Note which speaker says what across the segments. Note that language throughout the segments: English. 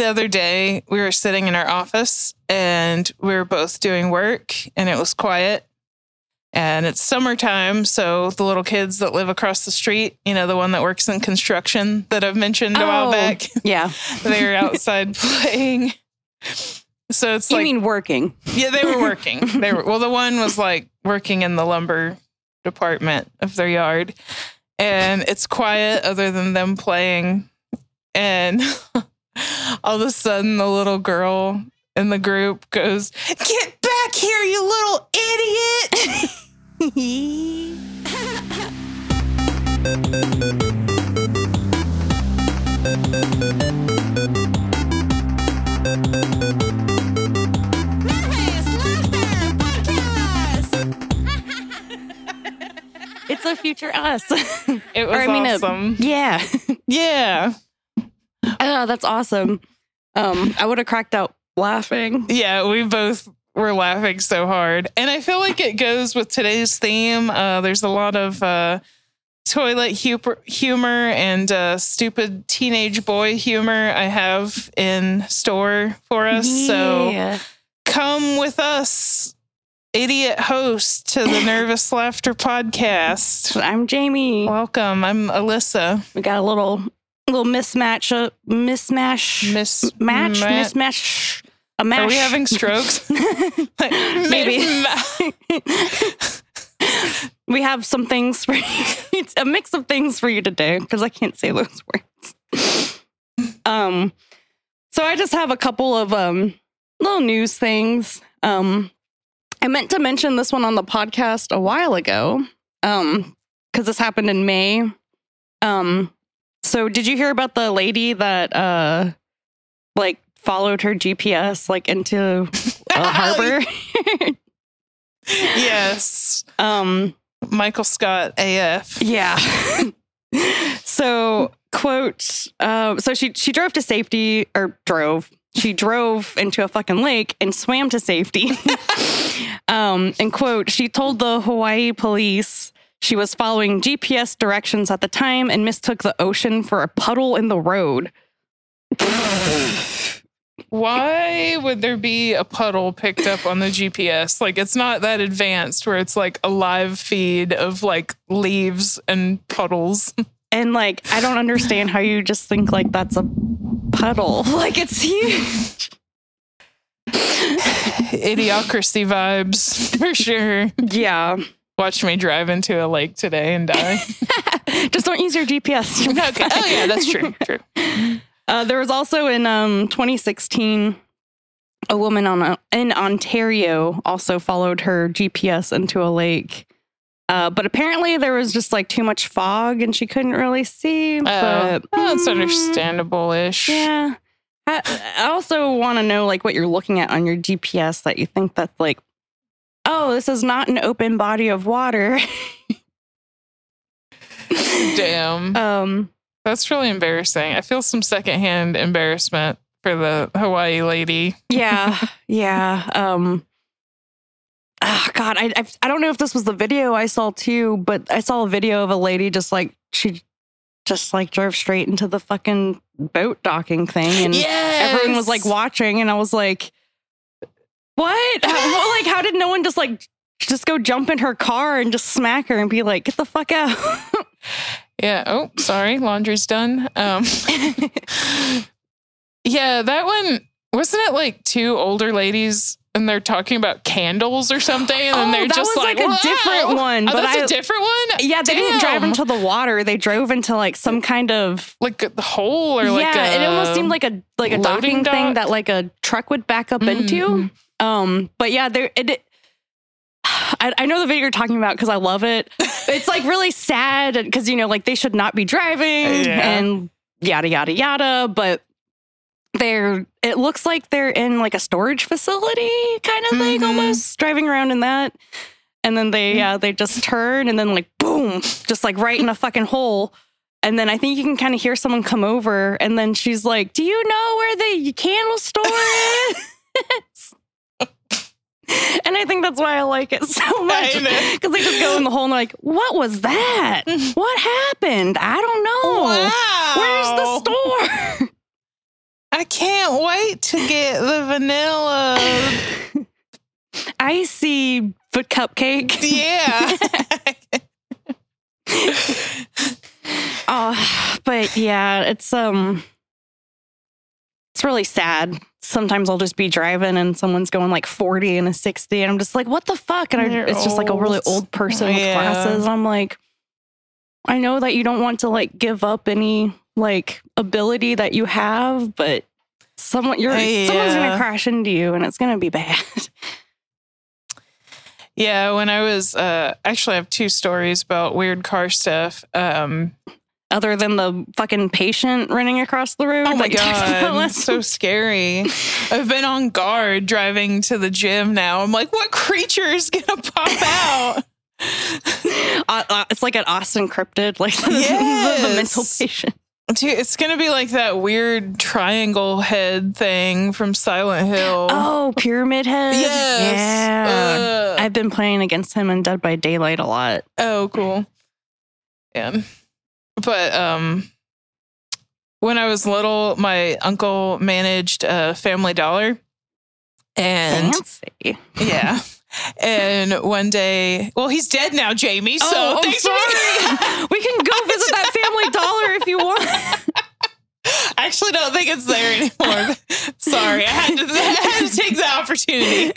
Speaker 1: the other day we were sitting in our office and we were both doing work and it was quiet. And it's summertime so the little kids that live across the street you know the one that works in construction that i've mentioned a while
Speaker 2: Oh,
Speaker 1: back
Speaker 2: Yeah.
Speaker 1: they were outside playing. So it's
Speaker 2: you
Speaker 1: like
Speaker 2: mean working?
Speaker 1: yeah they were working. They were well the one was like working in the lumber department of their yard. And it's quiet other than them playing. And all of a sudden the little girl in the group goes get back here you little idiot
Speaker 2: It's a future us.
Speaker 1: it was
Speaker 2: Or, I mean, a-
Speaker 1: awesome
Speaker 2: yeah.
Speaker 1: yeah
Speaker 2: Oh, that's awesome. Um, I would have cracked out laughing.
Speaker 1: Yeah, we both were laughing so hard. And I feel like it goes with today's theme. Uh, there's a lot of uh, toilet humor, humor and uh, stupid teenage boy humor I have in store for us. So come with us, idiot host, to the Nervous Laughter podcast.
Speaker 2: I'm Jamie.
Speaker 1: Welcome. I'm Alyssa.
Speaker 2: We got a little little mismatch uh, mismatch
Speaker 1: Miss
Speaker 2: match
Speaker 1: Ma-
Speaker 2: mismatch a match.
Speaker 1: Are we having strokes?
Speaker 2: Maybe. we have some things for you. It's a mix of things for you to do because I can't say those words. Um, so I just have a couple of um little news things. Um, I meant to mention this one on the podcast a while ago. Um, because this happened in May. Um, so did you hear about the lady that uh like followed her GPS like into a harbor?
Speaker 1: yes.
Speaker 2: um
Speaker 1: Michael Scott AF.
Speaker 2: Yeah. so, quote, um, so she she drove to safety or drove. She drove into a fucking lake and swam to safety. um, and quote, she told the Hawaii police she was following GPS directions at the time and mistook the ocean for a puddle in the road.
Speaker 1: Why would there be a puddle picked up on the GPS? Like it's not that advanced where it's like a live feed of like leaves and puddles.
Speaker 2: And like, I don't understand how you just think like that's a puddle. Like it's huge.
Speaker 1: Idiocracy vibes for sure.
Speaker 2: Yeah.
Speaker 1: Watch me drive into a lake today and die.
Speaker 2: Just don't use your GPS.
Speaker 1: Okay. Oh yeah, that's true. True.
Speaker 2: Uh, there was also in um, 2016 a woman on a, in Ontario also followed her GPS into a lake. Uh, but apparently there was just like too much fog and she couldn't really see.
Speaker 1: Oh,
Speaker 2: but
Speaker 1: well, that's
Speaker 2: mm,
Speaker 1: understandable-ish.
Speaker 2: Yeah. I, I also want to know like what you're looking at on your GPS that you think that's like, oh, this is not an open body of water.
Speaker 1: Damn.
Speaker 2: um,
Speaker 1: That's really embarrassing. I feel some secondhand embarrassment for the Hawaii lady.
Speaker 2: yeah yeah um ah, god I, I i don't know if this was the video i saw too but i saw a video of a lady just like she just like drove straight into the fucking boat docking thing and everyone was like watching and i was like what how, well, like how did no one just like just go jump in her car and just smack her and be like get the fuck out
Speaker 1: Yeah. Oh, sorry. Laundry's done. Um, yeah, that one wasn't it like two older ladies and they're talking about candles or something, and then
Speaker 2: Oh,
Speaker 1: they're
Speaker 2: that
Speaker 1: just
Speaker 2: was,
Speaker 1: like,
Speaker 2: like, a
Speaker 1: "Whoa!"
Speaker 2: different oh, one,
Speaker 1: Oh,
Speaker 2: but
Speaker 1: that's a
Speaker 2: I-
Speaker 1: different one.
Speaker 2: yeah they didn't drive into the water they drove into like some kind of
Speaker 1: like uh, a hole or like
Speaker 2: yeah,
Speaker 1: a,
Speaker 2: it almost seemed like a like a docking thing that like a truck would back up mm, into.
Speaker 1: Mm.
Speaker 2: Um, but yeah, there it. it I, I know the video you're talking about because I love it. It's like really sad because you know, like they should not be driving
Speaker 1: Yeah.
Speaker 2: and yada yada yada. But they're it looks like they're in like a storage facility kind of thing,
Speaker 1: Mhm.
Speaker 2: almost driving around in that. And then they yeah they just turn and then like boom, just like right in a fucking hole. And then I think you can kind of hear someone come over, and then she's like, "Do you know where the candle store is?" and I think that's why I like it so much because they just go in the hole and they're like, "What was that? what happened? I don't know.
Speaker 1: Wow.
Speaker 2: Where's the store?"
Speaker 1: I can't wait to get the vanilla.
Speaker 2: Icy foot cupcake.
Speaker 1: Yeah.
Speaker 2: Oh, but yeah, it's um it's really sad. Sometimes I'll just be driving and someone's going like 40 and a 60 and I'm just like, what the fuck? And I,
Speaker 1: You're
Speaker 2: it's just like a really
Speaker 1: old.
Speaker 2: old person with
Speaker 1: Yeah.
Speaker 2: glasses. I'm like, I know that you don't want to like give up any like ability that you have, but someone you're someone's gonna crash into you and it's gonna be bad.
Speaker 1: yeah. When I was, uh, actually, I have two stories about weird car stuff. Um,
Speaker 2: Other than the fucking patient running across the road.
Speaker 1: oh my
Speaker 2: like, talked about
Speaker 1: God. So scary. I've been on guard driving to the gym now. I'm like, what creature is going to pop out?
Speaker 2: uh, uh, it's like an Austin cryptid, like the, the, the mental patient.
Speaker 1: Dude, it's going to be like that weird triangle head thing from Silent Hill.
Speaker 2: Oh, Pyramid Head.
Speaker 1: yes.
Speaker 2: Yeah.
Speaker 1: Ugh.
Speaker 2: I've been playing against him in Dead by Daylight a lot.
Speaker 1: Oh, cool. Yeah. But um when I was little, my uncle managed a family dollar. And
Speaker 2: Fancy.
Speaker 1: yeah. And one day, well, he's dead now, Jamie. So
Speaker 2: oh,
Speaker 1: thanks for-
Speaker 2: sorry. we can go visit that Family Dollar if you want.
Speaker 1: I actually don't think it's there anymore. sorry. I had to I had to take the opportunity.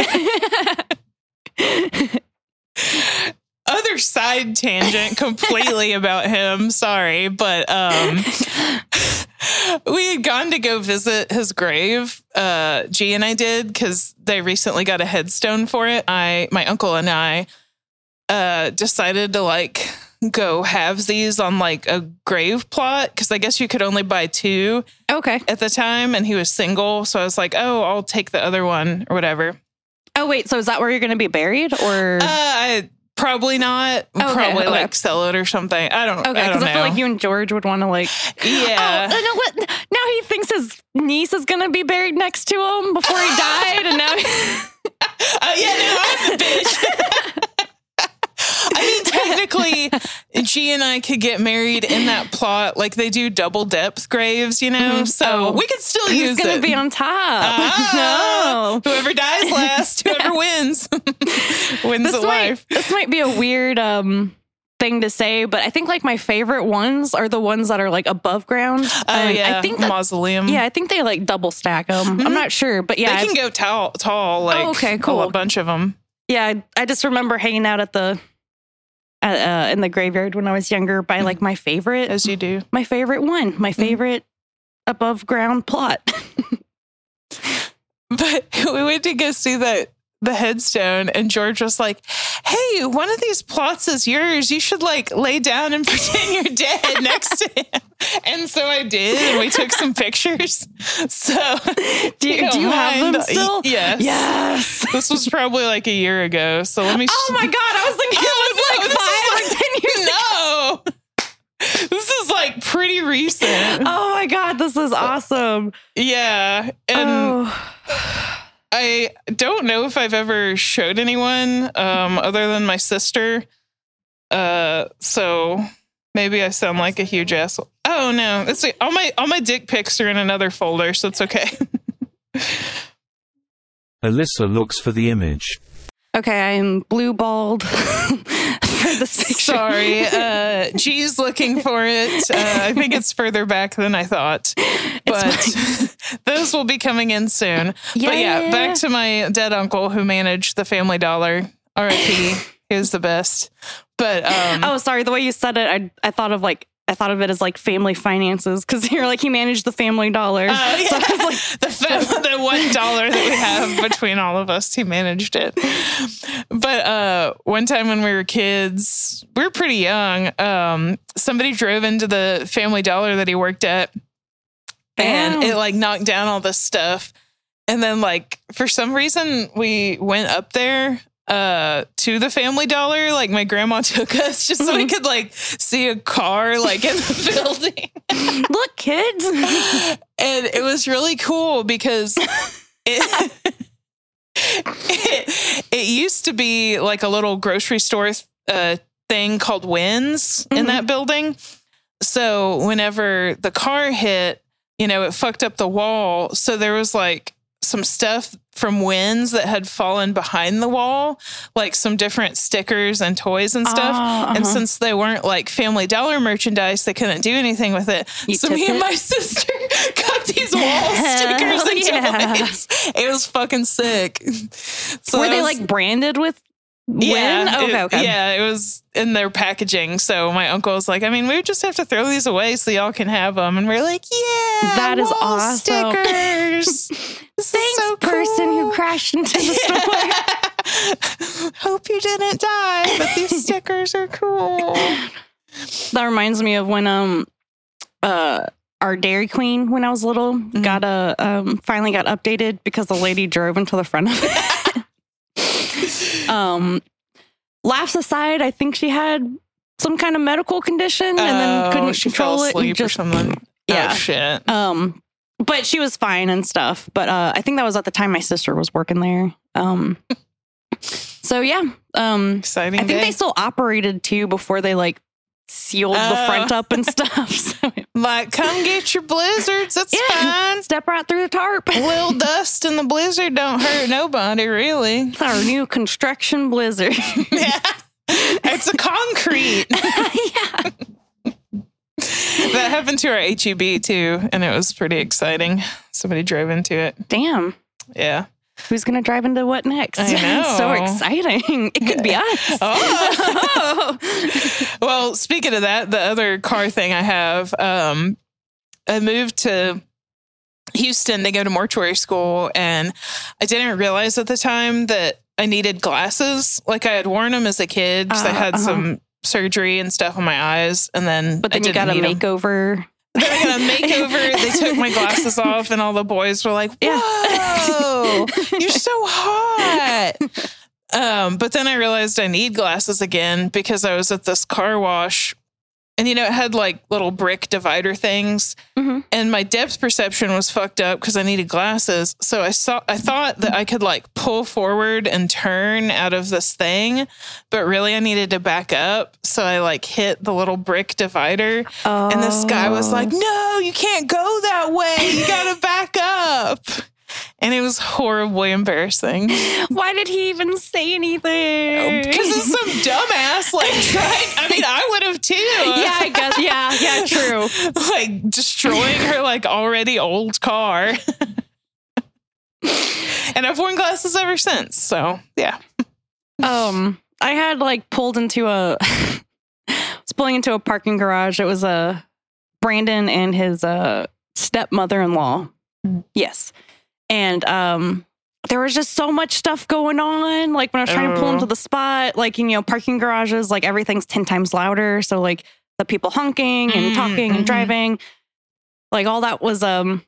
Speaker 1: Other side tangent completely about him. Sorry, but um we had gone to go visit his grave. Uh G and I did because they recently got a headstone for it. I my uncle and I uh decided to like go have these on like a grave plot because I guess you could only buy two
Speaker 2: okay.
Speaker 1: at the time and he was single. So I was like, oh, I'll take the other one or whatever.
Speaker 2: Oh, wait. So is that where you're going to be buried? Or.
Speaker 1: Uh, I probably not.
Speaker 2: Okay,
Speaker 1: probably
Speaker 2: okay.
Speaker 1: like sell it or something. I don't.
Speaker 2: okay.
Speaker 1: I don't know.
Speaker 2: I, feel like you and George would want to, like.
Speaker 1: yeah.
Speaker 2: Oh, and what? Now he thinks his niece is going to be buried next to him before he died. And now.
Speaker 1: Uh, yeah, no, I'm the bitch. I mean, technically, G and I could get married in that plot. Like they do double depth graves, you know.
Speaker 2: Mhm.
Speaker 1: So
Speaker 2: Oh.
Speaker 1: we could still
Speaker 2: Who's
Speaker 1: use
Speaker 2: going
Speaker 1: it.
Speaker 2: be on top?
Speaker 1: Ah,
Speaker 2: no.
Speaker 1: Whoever dies last, whoever wins, wins
Speaker 2: this
Speaker 1: at
Speaker 2: might,
Speaker 1: life.
Speaker 2: this might be a weird um thing to say, but I think like my favorite ones are the ones that are like above ground.
Speaker 1: Oh
Speaker 2: And
Speaker 1: yeah,
Speaker 2: I think that
Speaker 1: mausoleum.
Speaker 2: yeah, I think they like double stack them. I'm
Speaker 1: Mhm.
Speaker 2: not sure, but yeah,
Speaker 1: they can go tall, tall. Like
Speaker 2: okay, cool.
Speaker 1: a bunch of them.
Speaker 2: yeah. I, I just remember hanging out at the uh, uh, in the graveyard when I was younger by like my favorite,
Speaker 1: As you do.
Speaker 2: my favorite one, my favorite above ground plot.
Speaker 1: But we went to go see that the headstone, and George was like, "Hey, one of these plots is yours. You should like lay down and pretend you're dead next to him." And so I did, and we took some pictures. So,
Speaker 2: do you,
Speaker 1: don't
Speaker 2: do you have them still?
Speaker 1: Yes.
Speaker 2: Yes.
Speaker 1: This was probably like a year ago. So let me.
Speaker 2: Oh my god! I was thinking
Speaker 1: Oh,
Speaker 2: it was
Speaker 1: no,
Speaker 2: like five or ten years.
Speaker 1: no. This is like pretty recent.
Speaker 2: Oh my god! This is awesome.
Speaker 1: Yeah, and.
Speaker 2: oh.
Speaker 1: I don't know if I've ever showed anyone um, other than my sister. Uh, so maybe I sound like a huge asshole. Oh no, it's all my all my dick pics are in another folder, so it's okay.
Speaker 3: Alyssa looks for the image.
Speaker 2: Okay, I am blue balled for this picture.
Speaker 1: Sorry, uh, G's looking for it. Uh, I think it's further back than I thought, but those will be coming in soon. But yeah, back to my dead uncle who managed the Family Dollar. R.I.P. He was the best. But um,
Speaker 2: Oh, sorry. The way you said it, I I thought of like I thought of it as like family finances because you're like he managed the family dollar.
Speaker 1: Oh, yeah.
Speaker 2: So like,
Speaker 1: the, the one dollar that we have between all of us, he managed it. But uh, one time when we were kids, we were pretty young. Um, somebody drove into the Family Dollar that he worked at, and it like knocked down all this stuff. And then, like for some reason, we went up there uh to the family dollar like my grandma took us just so we could like see a car like in the building
Speaker 2: look, kids.
Speaker 1: and it was really cool because it, it it used to be like a little grocery store uh, thing called Winn's in
Speaker 2: Mhm.
Speaker 1: that building. So whenever the car hit, you know, it fucked up the wall. So there was like some stuff from Winn's that had fallen behind the wall, like some different stickers and toys and stuff.
Speaker 2: Ah,
Speaker 1: And
Speaker 2: uh-huh.
Speaker 1: since they weren't like Family Dollar merchandise, they couldn't do anything with it.
Speaker 2: You
Speaker 1: so me and my sister got these wall stickers and
Speaker 2: yeah.
Speaker 1: toys. It was fucking sick. So
Speaker 2: were they
Speaker 1: was-
Speaker 2: like branded with
Speaker 1: yeah,
Speaker 2: Okay,
Speaker 1: it-
Speaker 2: okay.
Speaker 1: yeah, it was in their packaging. So my uncle was like, I mean, we just have to throw these away so y'all can have them. And we're like, yeah,
Speaker 2: That is awesome.
Speaker 1: Stickers.
Speaker 2: Thanks,
Speaker 1: so
Speaker 2: person who crashed into the store.
Speaker 1: Hope you didn't die, but these stickers are cool.
Speaker 2: that reminds me of when um uh our Dairy Queen when I was little
Speaker 1: Mm-hmm.
Speaker 2: got a um finally got updated because the lady drove into the front of it. Um laughs aside, I think she had some kind of medical condition and then
Speaker 1: Oh,
Speaker 2: couldn't
Speaker 1: she
Speaker 2: control it. and just,
Speaker 1: or something.
Speaker 2: Yeah.
Speaker 1: Oh, shit.
Speaker 2: Um, but she was fine and stuff. But uh, I think that was at the time my sister was working there. Um, so yeah, um,
Speaker 1: Exciting
Speaker 2: I think
Speaker 1: day.
Speaker 2: they still operated too before they like sealed the
Speaker 1: Oh.
Speaker 2: front up and stuff. So
Speaker 1: like, come get your blizzards. That's
Speaker 2: Yeah.
Speaker 1: fine.
Speaker 2: step right through the tarp.
Speaker 1: A little dust in the blizzard don't hurt nobody, really.
Speaker 2: It's our new construction blizzard.
Speaker 1: Yeah. It's a concrete.
Speaker 2: yeah.
Speaker 1: that happened to our HEB too, and it was pretty exciting. Somebody drove into it.
Speaker 2: Damn.
Speaker 1: Yeah.
Speaker 2: Who's gonna drive into what next?
Speaker 1: I know.
Speaker 2: so exciting. It could be us.
Speaker 1: Oh. well, speaking of that, the other car thing I have, um, I moved to Houston to go to mortuary school, and I didn't realize at the time that I needed glasses. Like I had worn them as a kid because I
Speaker 2: Uh,
Speaker 1: had
Speaker 2: uh-huh.
Speaker 1: some surgery and stuff on my eyes, and then
Speaker 2: but
Speaker 1: I
Speaker 2: then you
Speaker 1: didn't
Speaker 2: got a makeover.
Speaker 1: Then I got a makeover. They took my glasses off, and all the boys were like. "Whoa, you're so hot!" Um, but then I realized I need glasses again because I was at this car wash, and you know it had like little brick divider things,
Speaker 2: Mhm.
Speaker 1: and my depth perception was fucked up because I needed glasses. So I saw, I thought that I could like pull forward and turn out of this thing, but really I needed to back up. So I like hit the little brick divider.
Speaker 2: Oh.
Speaker 1: And this guy was like, No, you can't go that way. You got to back up. And it was horribly embarrassing
Speaker 2: Why did he even say anything?
Speaker 1: because it's some dumbass like trying. I mean, I would have too.
Speaker 2: yeah, I guess. Yeah, yeah, true.
Speaker 1: like destroying her like already old car. and I've worn glasses ever since. So yeah.
Speaker 2: Um, I had like pulled into a, was pulling into a parking garage. It was a Brandon and his uh stepmother-in-law. Yes, and um. There was just so much stuff going on. Like when I was trying to pull
Speaker 1: Oh.
Speaker 2: into the spot, like, you know, parking garages, like everything's 10 times louder. So, like, the people honking and
Speaker 1: Mm,
Speaker 2: talking and driving, like, all that was, um,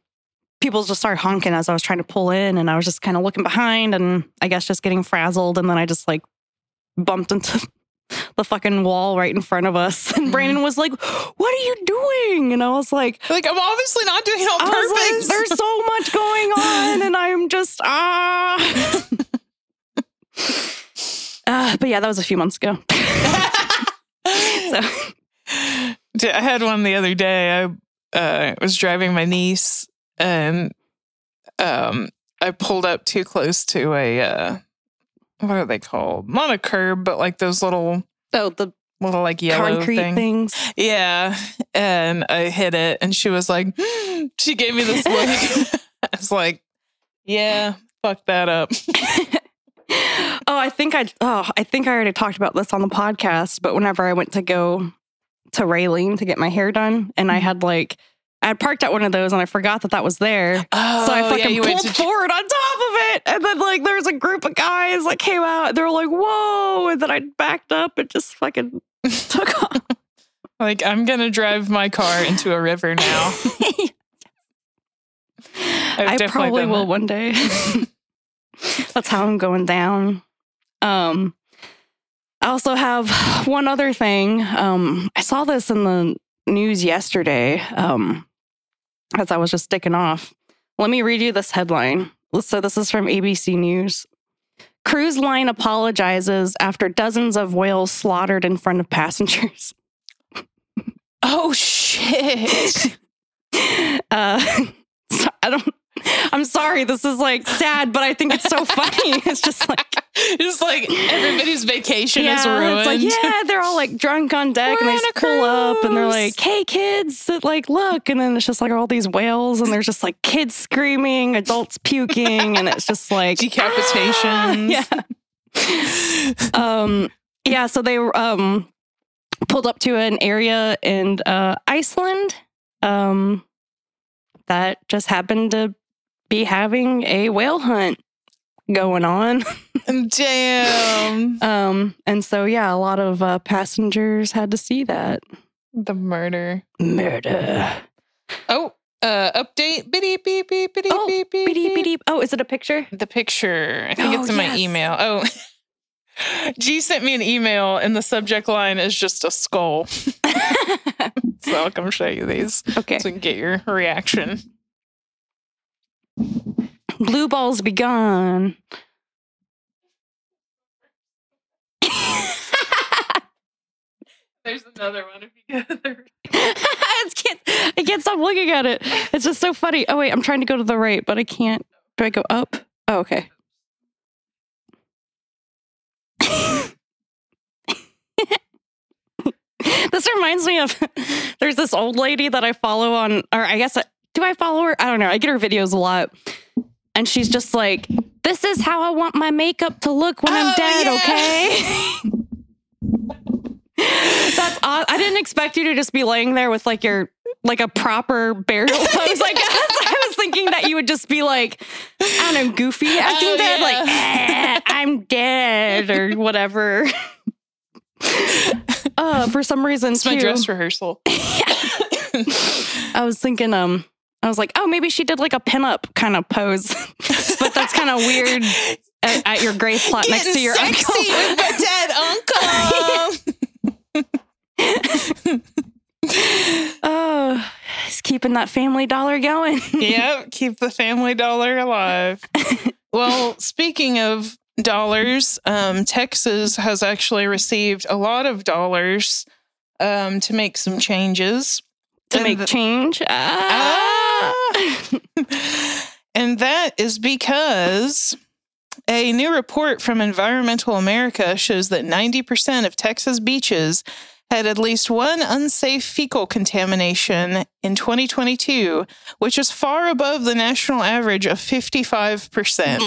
Speaker 2: people just started honking as I was trying to pull in. And I was just kind of looking behind and I guess just getting frazzled. And then I just, like, bumped into the fucking wall right in front of us. And. Brandon was like, What are you doing? And I was like,
Speaker 1: Like I'm obviously not doing it on
Speaker 2: was like,
Speaker 1: purpose.
Speaker 2: There's so much going on. And I'm just, ah. Uh, but yeah, that was a few months ago. so,
Speaker 1: I had one the other day. I uh, was driving my niece and um, I pulled up too close to a uh, what are they called? Not a curb, but like those little
Speaker 2: oh the
Speaker 1: little like yellow
Speaker 2: concrete
Speaker 1: thing.
Speaker 2: things.
Speaker 1: Yeah, and I hit it, and she was like, she gave me this look. I was like, yeah, fuck that up.
Speaker 2: oh, I think I oh, I think I already talked about this on the podcast, but whenever I went to go to Raylene to get my hair done and
Speaker 1: Mm-hmm.
Speaker 2: I had like I parked at one of those and I forgot that that was there.
Speaker 1: Oh,
Speaker 2: So I fucking
Speaker 1: you went
Speaker 2: pulled
Speaker 1: to-
Speaker 2: forward on top of it. And then like there was a group of guys that came out. They were like, whoa. And then I backed up and just fucking took off.
Speaker 1: Like I'm gonna drive my car into a river now.
Speaker 2: I probably will
Speaker 1: that.
Speaker 2: one day. That's how I'm going down. Um I also have one other thing. Um I saw this in the news yesterday. Um as I was just sticking off. Let me read you this headline. So this is from ABC News. Cruise line apologizes after dozens of whales slaughtered in front of passengers.
Speaker 1: Oh shit!
Speaker 2: Uh, so I don't. I'm sorry. This is like sad, but I think it's so funny. It's just like
Speaker 1: it's like everybody's vacation is ruined.
Speaker 2: it's like yeah, they're all like drunk on deck,
Speaker 1: We're
Speaker 2: and they just pull up, and they're like, "Hey, kids, like look!" And then it's just like all these whales, and there's just like kids screaming, adults puking, and it's just like
Speaker 1: Decapitations.
Speaker 2: yeah. um. Yeah. So they um pulled up to an area in uh, Iceland. Um, that just happened to be having a whale hunt going on.
Speaker 1: Damn.
Speaker 2: Um, and so yeah, a lot of uh, passengers had to see that
Speaker 1: The murder.
Speaker 2: murder.
Speaker 1: Oh, uh, update. Beep, beep, beep, beep,
Speaker 2: Oh,
Speaker 1: beep, beep,
Speaker 2: Beep,
Speaker 1: beep.
Speaker 2: beep. Oh, is it a picture?
Speaker 1: The picture. I think
Speaker 2: Oh,
Speaker 1: it's in my email. Oh. G sent me an email and the subject line is just a skull. So I'll come show you these
Speaker 2: okay.
Speaker 1: so we can get your reaction.
Speaker 2: Blue balls be gone.
Speaker 1: There's another one if you get there.
Speaker 2: I can't. I can't stop looking at it. It's just so funny. Oh wait, I'm trying to go to the right, but I can't. Do I go up? Oh, okay. this reminds me of there's this old lady that I follow on, or I guess do I follow her? I don't know. I get her videos a lot, and she's just like, "This is how I want my makeup to look when I'm
Speaker 1: Oh,
Speaker 2: dead."
Speaker 1: yeah.
Speaker 2: Okay. That's odd. I didn't expect you to just be laying there with like your like a proper burial pose. Like I was thinking that you would just be like, I don't know, goofy. acting
Speaker 1: Oh,
Speaker 2: dead,
Speaker 1: yeah.
Speaker 2: like eh, I'm dead or whatever. uh, for some reason,
Speaker 1: It's my dress rehearsal.
Speaker 2: I was thinking, um, I was like, oh, maybe she did like a pinup kind of pose, but that's kind of weird at, at your grave plot next to your
Speaker 1: sexy
Speaker 2: uncle.
Speaker 1: with my dead uncle.
Speaker 2: Oh, he's keeping that family dollar going.
Speaker 1: yep, keep the family dollar alive. well, speaking of dollars, um, Texas has actually received a lot of dollars um, to make some changes.
Speaker 2: to
Speaker 1: And
Speaker 2: make
Speaker 1: the-
Speaker 2: change. Ah.
Speaker 1: and that is because a new report from Environmental America shows that 90% of Texas beaches had at least one unsafe fecal contamination in 2022, which is far above the national average of 55%.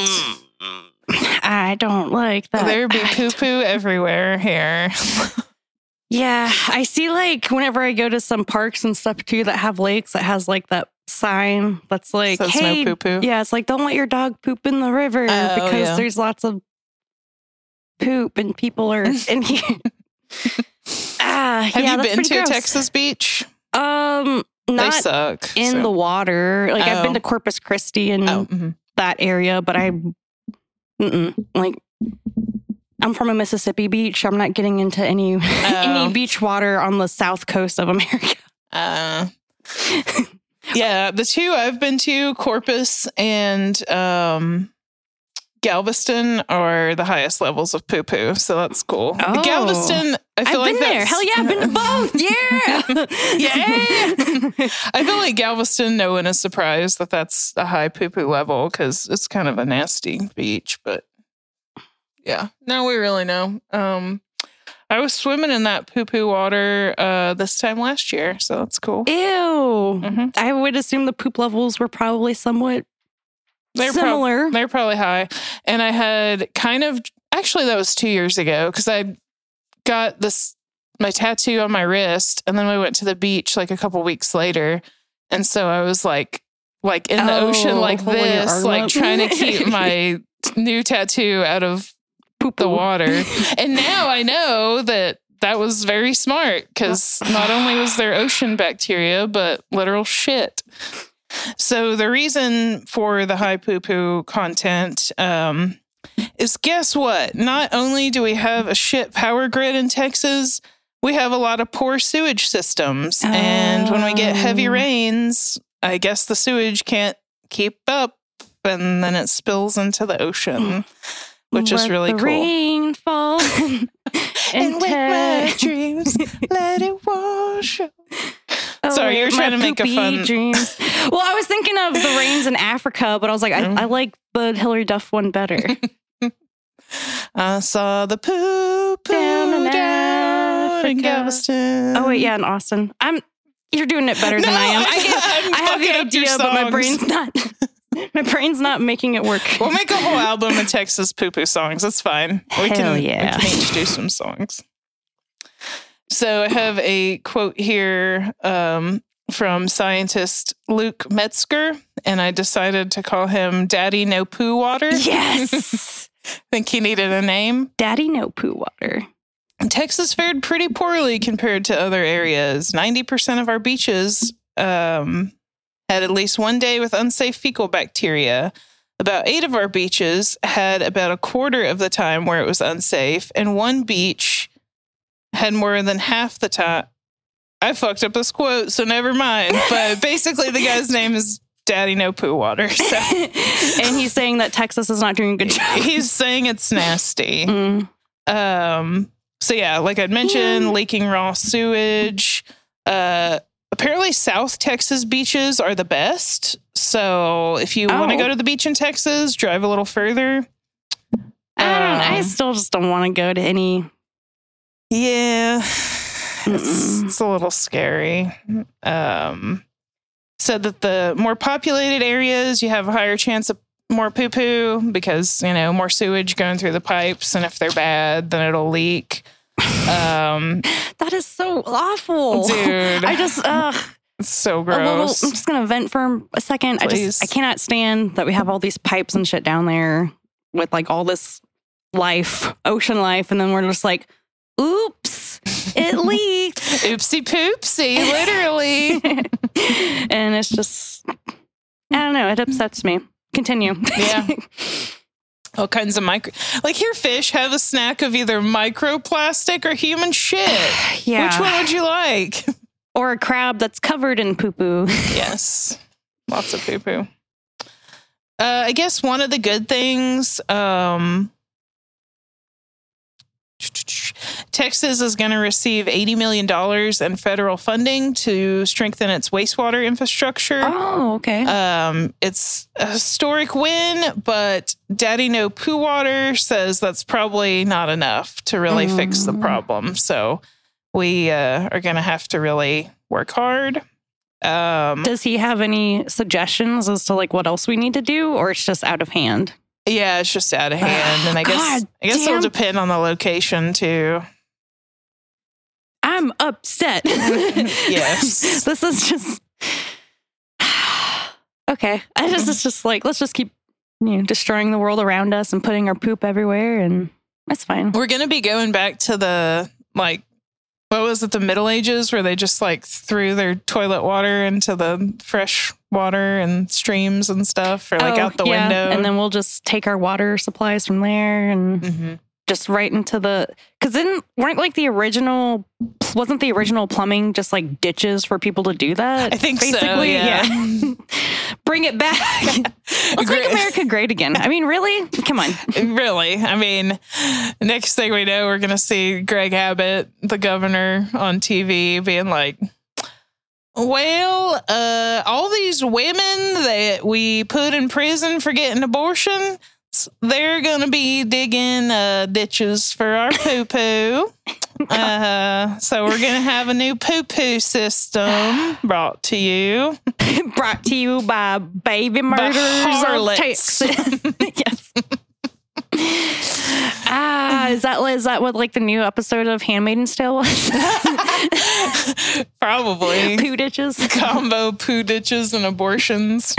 Speaker 2: I don't like that.
Speaker 1: There be poo poo everywhere here.
Speaker 2: Yeah, I see like whenever I go to some parks and stuff too that have lakes that has like that sign that's like,
Speaker 1: Says no
Speaker 2: hey,
Speaker 1: poo-poo.
Speaker 2: yeah, it's like don't let your dog poop in the river
Speaker 1: Oh,
Speaker 2: because
Speaker 1: yeah.
Speaker 2: there's lots of poop and people are in here. ah,
Speaker 1: Have
Speaker 2: yeah,
Speaker 1: you
Speaker 2: that's
Speaker 1: been
Speaker 2: pretty
Speaker 1: to
Speaker 2: gross.
Speaker 1: Texas beach?
Speaker 2: Um,
Speaker 1: they
Speaker 2: not
Speaker 1: suck.
Speaker 2: in
Speaker 1: so-
Speaker 2: the water. Like I've been
Speaker 1: Oh.
Speaker 2: to Corpus Christi and
Speaker 1: Oh, mhm.
Speaker 2: that area, but I, mm-mm, like, I'm from a Mississippi beach. I'm not getting into any
Speaker 1: Oh.
Speaker 2: any beach water on the south coast of America.
Speaker 1: Uh, yeah, the two I've been to, Corpus and um, Galveston, are the highest levels of poo poo. So that's cool.
Speaker 2: Oh.
Speaker 1: Galveston, I
Speaker 2: I've
Speaker 1: like
Speaker 2: been there. Hell yeah, I've been to both. Yeah,
Speaker 1: Yeah. I feel like Galveston, no one is surprised that that's a high poo poo level because it's kind of a nasty beach. But yeah, now we really know. Um, I was swimming in that poo poo water uh, this time last year, so that's cool.
Speaker 2: Ew.
Speaker 1: Mhm.
Speaker 2: I would assume the poop levels were probably somewhat
Speaker 1: They're prob-
Speaker 2: similar.
Speaker 1: They're probably high. And I had kind of actually that was two years ago because I got this my tattoo on my wrist, and then we went to the beach like a couple weeks later, and so I was like like in the
Speaker 2: Oh,
Speaker 1: ocean like this, like
Speaker 2: up.
Speaker 1: trying to keep my new tattoo out of
Speaker 2: poop
Speaker 1: the water. and now I know that that was very smart because not only was there ocean bacteria, but literal shit. So the reason for the high poo poo content um, is guess what? Not only do we have a shit power grid in Texas, we have a lot of poor sewage systems. And when we get heavy
Speaker 2: Oh.
Speaker 1: rains, I guess the sewage can't keep up and then it spills into the ocean, which is really
Speaker 2: the
Speaker 1: cool.
Speaker 2: Rain fall.
Speaker 1: And with my dreams, let it wash. over. Sorry, you were
Speaker 2: my
Speaker 1: trying to make a fun-
Speaker 2: dreams. Well, I was thinking of the rains in Africa, but I was like, I,
Speaker 1: Mm.
Speaker 2: I like the Hilary Duff one better.
Speaker 1: I saw the poo poo
Speaker 2: Down in
Speaker 1: down in Galveston.
Speaker 2: oh wait, yeah, in Austin. I'm. You're doing it better than I am.
Speaker 1: I-
Speaker 2: I, get, have the
Speaker 1: fucking up your
Speaker 2: idea, but my brain's not. my brain's not making it work.
Speaker 1: We'll make a whole album of Texas poo poo songs. That's fine. We
Speaker 2: Hell
Speaker 1: can,
Speaker 2: yeah.
Speaker 1: we can each do some songs. So I have a quote here um, from scientist Luke Metzger, and I decided to call him Daddy No Poo Water.
Speaker 2: yes,
Speaker 1: Think he needed a name.
Speaker 2: Daddy, no poo water.
Speaker 1: Texas fared pretty poorly compared to other areas. 90% of our beaches um, had at least one day with unsafe fecal bacteria. About eight of our beaches had about a quarter of the time where it was unsafe, and one beach had more than half the time. I fucked up this quote, so never mind. But basically, the guy's name is Daddy No Poo Water. So
Speaker 2: and he's saying that Texas is not doing a good job.
Speaker 1: he's saying it's nasty.
Speaker 2: Mm.
Speaker 1: Um, so yeah, like I'd mentioned,
Speaker 2: Yeah.
Speaker 1: leaking raw sewage. Uh, apparently, South Texas beaches are the best. So if you want to
Speaker 2: Oh.
Speaker 1: go to the beach in Texas, drive a little further.
Speaker 2: I don't. I
Speaker 1: Um,
Speaker 2: still just don't want to go to any.
Speaker 1: Yeah, it's, it's a little scary. Um, said that the more populated areas, you have a higher chance of more poo poo because you know more sewage going through the pipes, and if they're bad, then it'll leak. Um,
Speaker 2: That is so awful,
Speaker 1: dude,
Speaker 2: I just. Ugh.
Speaker 1: it's so
Speaker 2: little,
Speaker 1: gross.
Speaker 2: I'm just gonna vent for a second. I just I cannot stand that we have all these pipes and shit down there with like all this life, ocean life, and then we're just like, oops, it leaked.
Speaker 1: Oopsie poopsie, literally.
Speaker 2: and it's just I don't know, it upsets me. Continue.
Speaker 1: Yeah. All kinds of micro. Like here, fish have a snack of either microplastic or human shit.
Speaker 2: yeah.
Speaker 1: Which one would you like?
Speaker 2: Or a crab that's covered in poo poo.
Speaker 1: yes, lots of poo poo. Uh, I guess one of the good things, um, Texas is going to receive $80 million in federal funding to strengthen its wastewater infrastructure.
Speaker 2: Oh, okay.
Speaker 1: Um, it's a historic win, but Daddy No Poo Water says that's probably not enough to really fix the
Speaker 2: Mm.
Speaker 1: problem. So we uh, are going to have to really work hard. Um,
Speaker 2: Does he have any suggestions as to like what else we need to do, or it's just out of hand?
Speaker 1: yeah, it's just out of hand, and I guess
Speaker 2: God
Speaker 1: I guess it'll depend on the location too.
Speaker 2: I'm upset.
Speaker 1: Yes.
Speaker 2: this is just okay. I just it's just like let's just keep you know destroying the world around us and putting our poop everywhere, and that's fine.
Speaker 1: We're going to be going back to the like. What was it, the Middle Ages, where they just like threw their toilet water into the fresh water and streams and stuff, or like
Speaker 2: Oh,
Speaker 1: out the
Speaker 2: yeah,
Speaker 1: window?
Speaker 2: and then we'll just take our water supplies from there and
Speaker 1: hmm
Speaker 2: just right into the because then weren't like the original wasn't the original plumbing just like ditches for people to do that?
Speaker 1: I think so, yeah.
Speaker 2: Bring it back. Let's
Speaker 1: Great.
Speaker 2: make America great again. I mean, really? Come on.
Speaker 1: Really, I mean, next thing we know, we're gonna see Greg Abbott, the governor, on TV, being like, "Well, uh, all these women that we put in prison for getting abortion, they're gonna be digging uh, ditches for our poo poo." Uh, so we're gonna have a new poo poo system brought to you.
Speaker 2: Brought to you by Baby Murders
Speaker 1: harlots.
Speaker 2: Texas. yes. ah, is that is that what like the new episode of Handmaid's Tale was?
Speaker 1: Probably
Speaker 2: Poo ditches.
Speaker 1: combo poo ditches and abortions.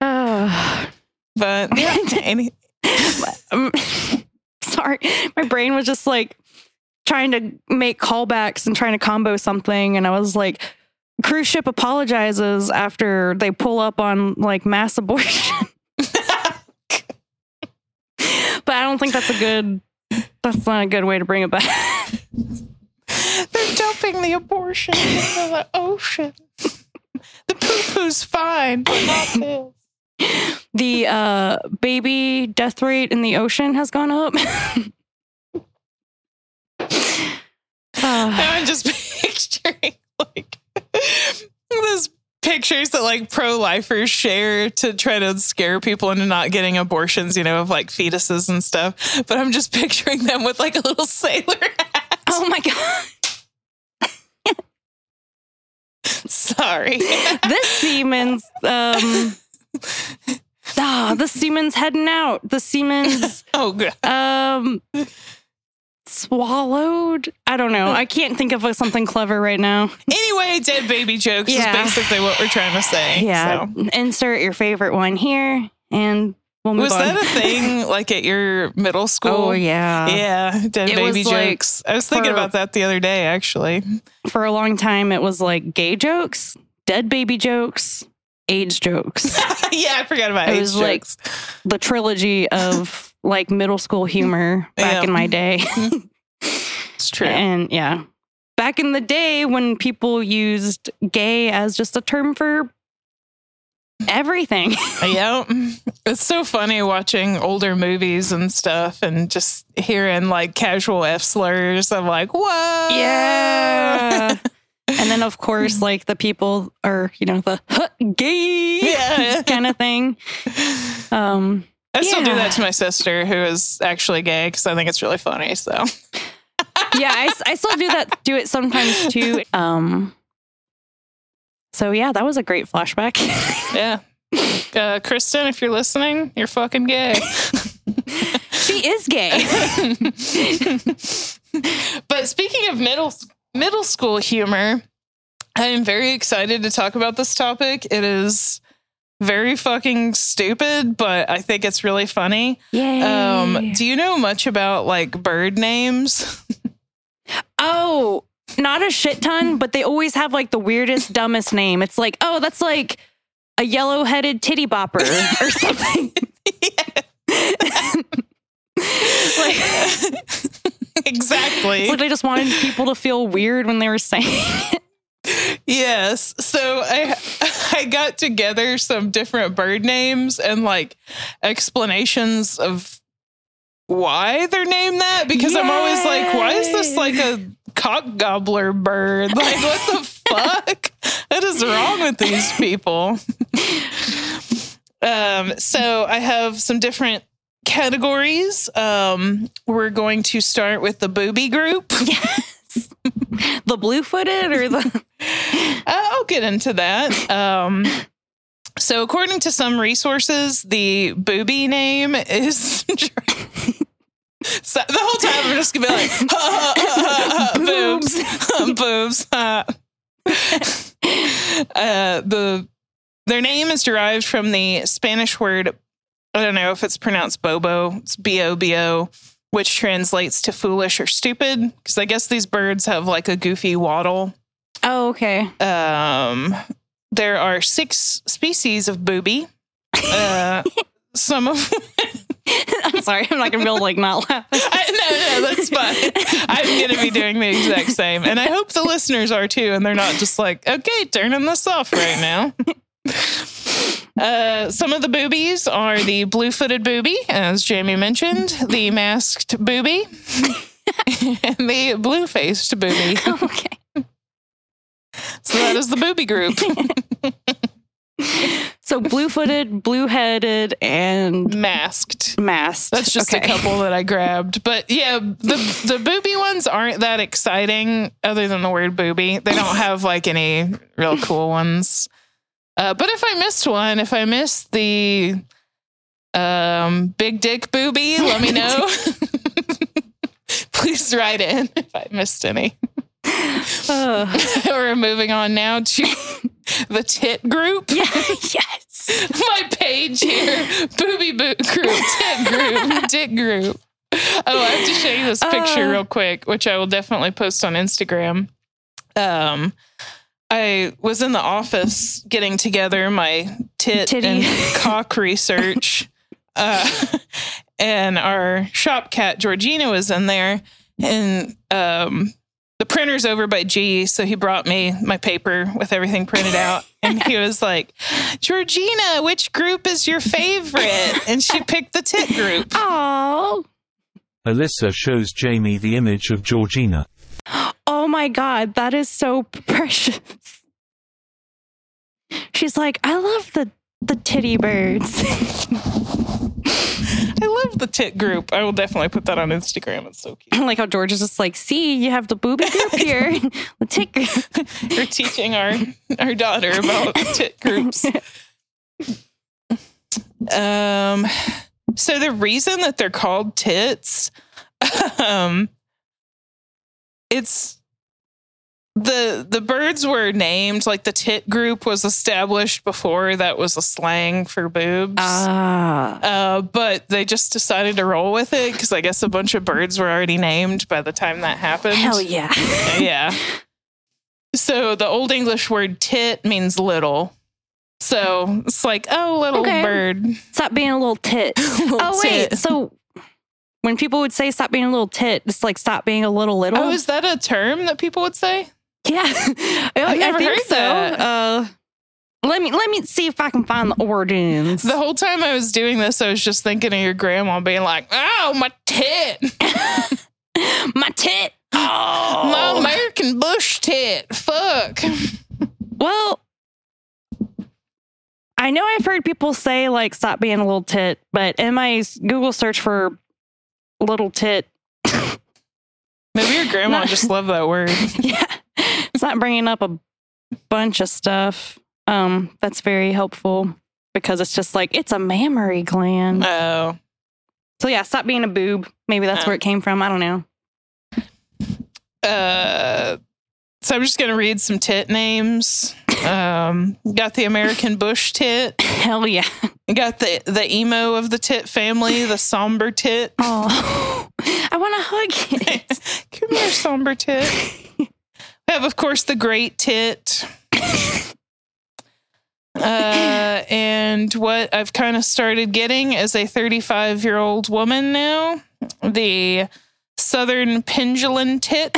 Speaker 2: Ah.
Speaker 1: But yeah, any,
Speaker 2: Um, sorry, my brain was just like trying to make callbacks and trying to combo something, and I was like, cruise ship apologizes after they pull up on like mass abortion. but I don't think that's a good. That's not a good way to bring it back.
Speaker 1: they're dumping the abortion into the ocean. The poo poo's fine, but not this.
Speaker 2: the uh, baby death rate in the ocean has gone up. Ah.
Speaker 1: I'm just picturing like those pictures that like pro-lifers share to try to scare people into not getting abortions, you know, of like fetuses and stuff. But I'm just picturing them with like a little sailor hat.
Speaker 2: Oh my god.
Speaker 1: Sorry.
Speaker 2: this seamen um Ah, the seamen heading out. The seamen
Speaker 1: oh god.
Speaker 2: um swallowed. I don't know. I can't think of something clever right now.
Speaker 1: Anyway, dead baby jokes
Speaker 2: Yeah.
Speaker 1: is basically what we're trying to say.
Speaker 2: Yeah.
Speaker 1: So.
Speaker 2: Insert your favorite one here and we'll move
Speaker 1: Was
Speaker 2: on.
Speaker 1: that a thing like at your middle school?
Speaker 2: Oh yeah.
Speaker 1: Yeah, dead
Speaker 2: It
Speaker 1: baby
Speaker 2: was, like,
Speaker 1: jokes. I was thinking
Speaker 2: for-
Speaker 1: about that the other day, actually.
Speaker 2: For a long time it was like gay jokes, dead baby jokes, AIDS jokes.
Speaker 1: yeah, I forgot about
Speaker 2: It
Speaker 1: age
Speaker 2: was like- the trilogy of like middle school humor back
Speaker 1: Yeah.
Speaker 2: in my day.
Speaker 1: It's true.
Speaker 2: And yeah, back in the day when people used gay as just a term for everything.
Speaker 1: Uh, yeah. It's so funny watching older movies and stuff and just hearing like casual F slurs. I'm like, what?
Speaker 2: yeah. And then, of course, like the people are, you know, the huh, gay
Speaker 1: Yeah.
Speaker 2: kind of thing. Um,
Speaker 1: I still do that to my sister who is actually gay because I think it's really funny. So,
Speaker 2: yeah, I, I still do that, do it sometimes too. Um, so yeah, that was a great flashback.
Speaker 1: yeah. Uh, Kristen, if you're listening, you're fucking gay.
Speaker 2: she is gay.
Speaker 1: but speaking of middle middle school humor, I am very excited to talk about this topic. It is very fucking stupid, but I think it's really funny.
Speaker 2: Yay.
Speaker 1: Um, do you know much about like bird names?
Speaker 2: Oh, not a shit ton, but they always have like the weirdest, dumbest name. It's like, oh, that's like a yellow headed titty bopper or something. like,
Speaker 1: exactly.
Speaker 2: it's like they just wanted people to feel weird when they were saying it.
Speaker 1: Yes. So I I got together some different bird names and like explanations of why they're named that because I'm always like, why is this like a cock gobbler bird? Like what the fuck? What is wrong with these people? um, so I have some different categories. Um, we're going to start with the booby group. Yes.
Speaker 2: The blue footed or the.
Speaker 1: Uh, I'll get into that. Um, so, according to some resources, the booby name is. so the whole time I'm just gonna be like, ha, ha, ha, ha, boobs, boobs. uh, the their name is derived from the Spanish word. I don't know if it's pronounced bobo. It's b o b o, which translates to foolish or stupid. Because I guess these birds have like a goofy waddle.
Speaker 2: Oh, okay.
Speaker 1: Um, there are six species of booby. Uh, some of
Speaker 2: I'm sorry. I'm not going to be able to like not laugh.
Speaker 1: I, no, no, that's fine. I'm going to be doing the exact same, and I hope the listeners are too, and they're not just like, okay, turning this off right now. Uh, some of the boobies are the blue-footed booby, as Jamie mentioned, the masked booby, and the blue-faced booby.
Speaker 2: okay.
Speaker 1: So that is the booby group.
Speaker 2: So blue footed, blue headed, and
Speaker 1: Masked.
Speaker 2: masked.
Speaker 1: That's just
Speaker 2: Okay.
Speaker 1: a couple that I grabbed. But yeah, the the booby ones aren't that exciting other than the word booby. They don't have like any real cool ones. Uh, but if I missed one, if I missed the um, big dick booby, let me know. Please write in if I missed any.
Speaker 2: Uh,
Speaker 1: We're moving on now to the tit group.
Speaker 2: yeah, yes.
Speaker 1: my page here. Booby boot group, tit group, dick group. Oh, I have to show you this picture
Speaker 2: Uh.
Speaker 1: real quick, which I will definitely post on Instagram. Um, I was in the office getting together my tit
Speaker 2: Titty.
Speaker 1: and cock research. Uh, and our shop cat Georgina was in there, and um, the printer's over by G, so he brought me my paper with everything printed out, and he was like, "Georgina, which group is your favorite?" And she picked the tit group.
Speaker 2: Oh,
Speaker 3: Alyssa shows Jamie the image of Georgina.
Speaker 2: oh my my God, that is so precious. She's like, I love the the titty birds.
Speaker 1: I love the tit group. I will definitely put that on Instagram. It's so cute.
Speaker 2: like how George is just like, see, you have the booby group here. the tit group.
Speaker 1: You're teaching our our daughter about tit groups. Um, so the reason that they're called tits, um, it's the the birds were named like the tit group was established before that was a slang for boobs.
Speaker 2: Ah.
Speaker 1: Uh, but they just decided to roll with it because I guess a bunch of birds were already named by the time that happened.
Speaker 2: Hell yeah.
Speaker 1: yeah. So the Old English word tit means little. So it's like, oh, little
Speaker 2: Okay.
Speaker 1: bird.
Speaker 2: Stop being a little tit.
Speaker 1: Little
Speaker 2: oh, wait.
Speaker 1: tit.
Speaker 2: So when people would say stop being a little tit, it's like stop being a little little.
Speaker 1: Oh, is that a term that people would say?
Speaker 2: Yeah. I, I think so. Uh, let me let me see if I can find the origins.
Speaker 1: The whole time I was doing this, I was just thinking of your grandma being like, oh, my tit.
Speaker 2: My tit.
Speaker 1: My
Speaker 2: Oh.
Speaker 1: American bush tit. Fuck.
Speaker 2: Well, I know I've heard people say like stop being a little tit, but in my Google search for little tit,
Speaker 1: Maybe your grandma
Speaker 2: Not-
Speaker 1: just loved that word.
Speaker 2: yeah, it's not bringing up a bunch of stuff. Um, that's very helpful because it's just like it's a mammary gland.
Speaker 1: Oh.
Speaker 2: So yeah, stop being a boob. Maybe that's
Speaker 1: Oh.
Speaker 2: where it came from. I don't know.
Speaker 1: Uh, so I'm just gonna read some tit names. Um, got the American bush tit.
Speaker 2: Hell yeah.
Speaker 1: Got the the emo of the tit family, the somber tit.
Speaker 2: Oh, I want to hug it.
Speaker 1: Come here, somber tit. Have, of course, the great tit. Uh, and what I've kind of started getting as a 35 year old woman now, the southern pendulum tit.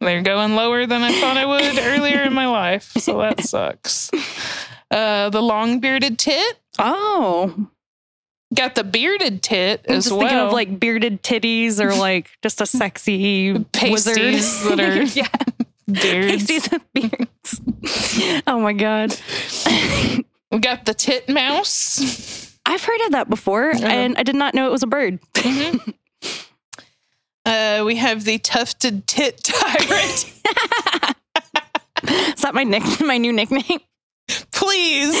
Speaker 1: They're going lower than I thought I would earlier in my life, so that sucks. Uh, the long bearded tit.
Speaker 2: Oh,
Speaker 1: Got the bearded tit
Speaker 2: I'm
Speaker 1: as
Speaker 2: just
Speaker 1: well.
Speaker 2: thinking of like bearded titties or like just a sexy wizard.
Speaker 1: Pasties that are
Speaker 2: yeah,
Speaker 1: beards.
Speaker 2: pasties with beards. oh my god,
Speaker 1: We got the tit mouse.
Speaker 2: I've heard of that before, and I did not know it was a bird.
Speaker 1: Uh, we have the tufted tit tyrant.
Speaker 2: Is that my nick? My new nickname?
Speaker 1: Please.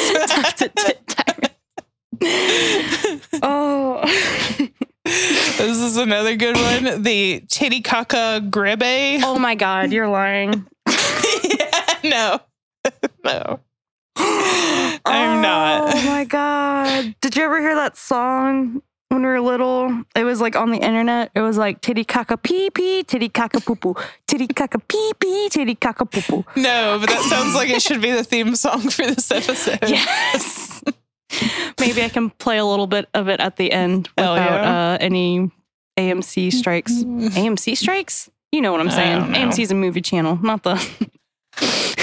Speaker 2: oh,
Speaker 1: this is another good one. The Titicaca grebe.
Speaker 2: oh my god, you're lying.
Speaker 1: yeah, no. no. I'm oh not.
Speaker 2: Oh my god! Did you ever hear that song when we were little? It was like on the internet. It was like titty caca pee pee, titty caca poo poo, titty caca pee pee, titty caca poo poo.
Speaker 1: No, but that sounds like it should be the theme song for this episode.
Speaker 2: Yes. Maybe I can play a little bit of it at the end without
Speaker 1: yeah.
Speaker 2: uh, any AMC strikes. AMC strikes? You know what I'm saying?
Speaker 1: don't know.
Speaker 2: AMC's a movie channel, not the.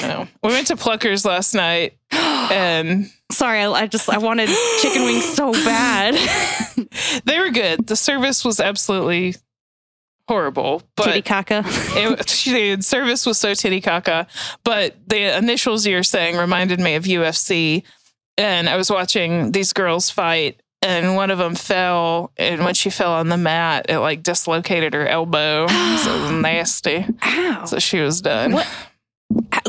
Speaker 1: No. We went to Pluckers last night and
Speaker 2: Sorry, I, I just I wanted chicken wings so bad.
Speaker 1: they were good. The service was absolutely horrible,
Speaker 2: Titty caca.
Speaker 1: it, the service was so titty caca. But the initials you're saying reminded me of UFC, and I was watching these girls fight, and one of them fell, and when she fell on the mat, it like dislocated her elbow. so it was nasty.
Speaker 2: Ow.
Speaker 1: So she was done.
Speaker 2: What?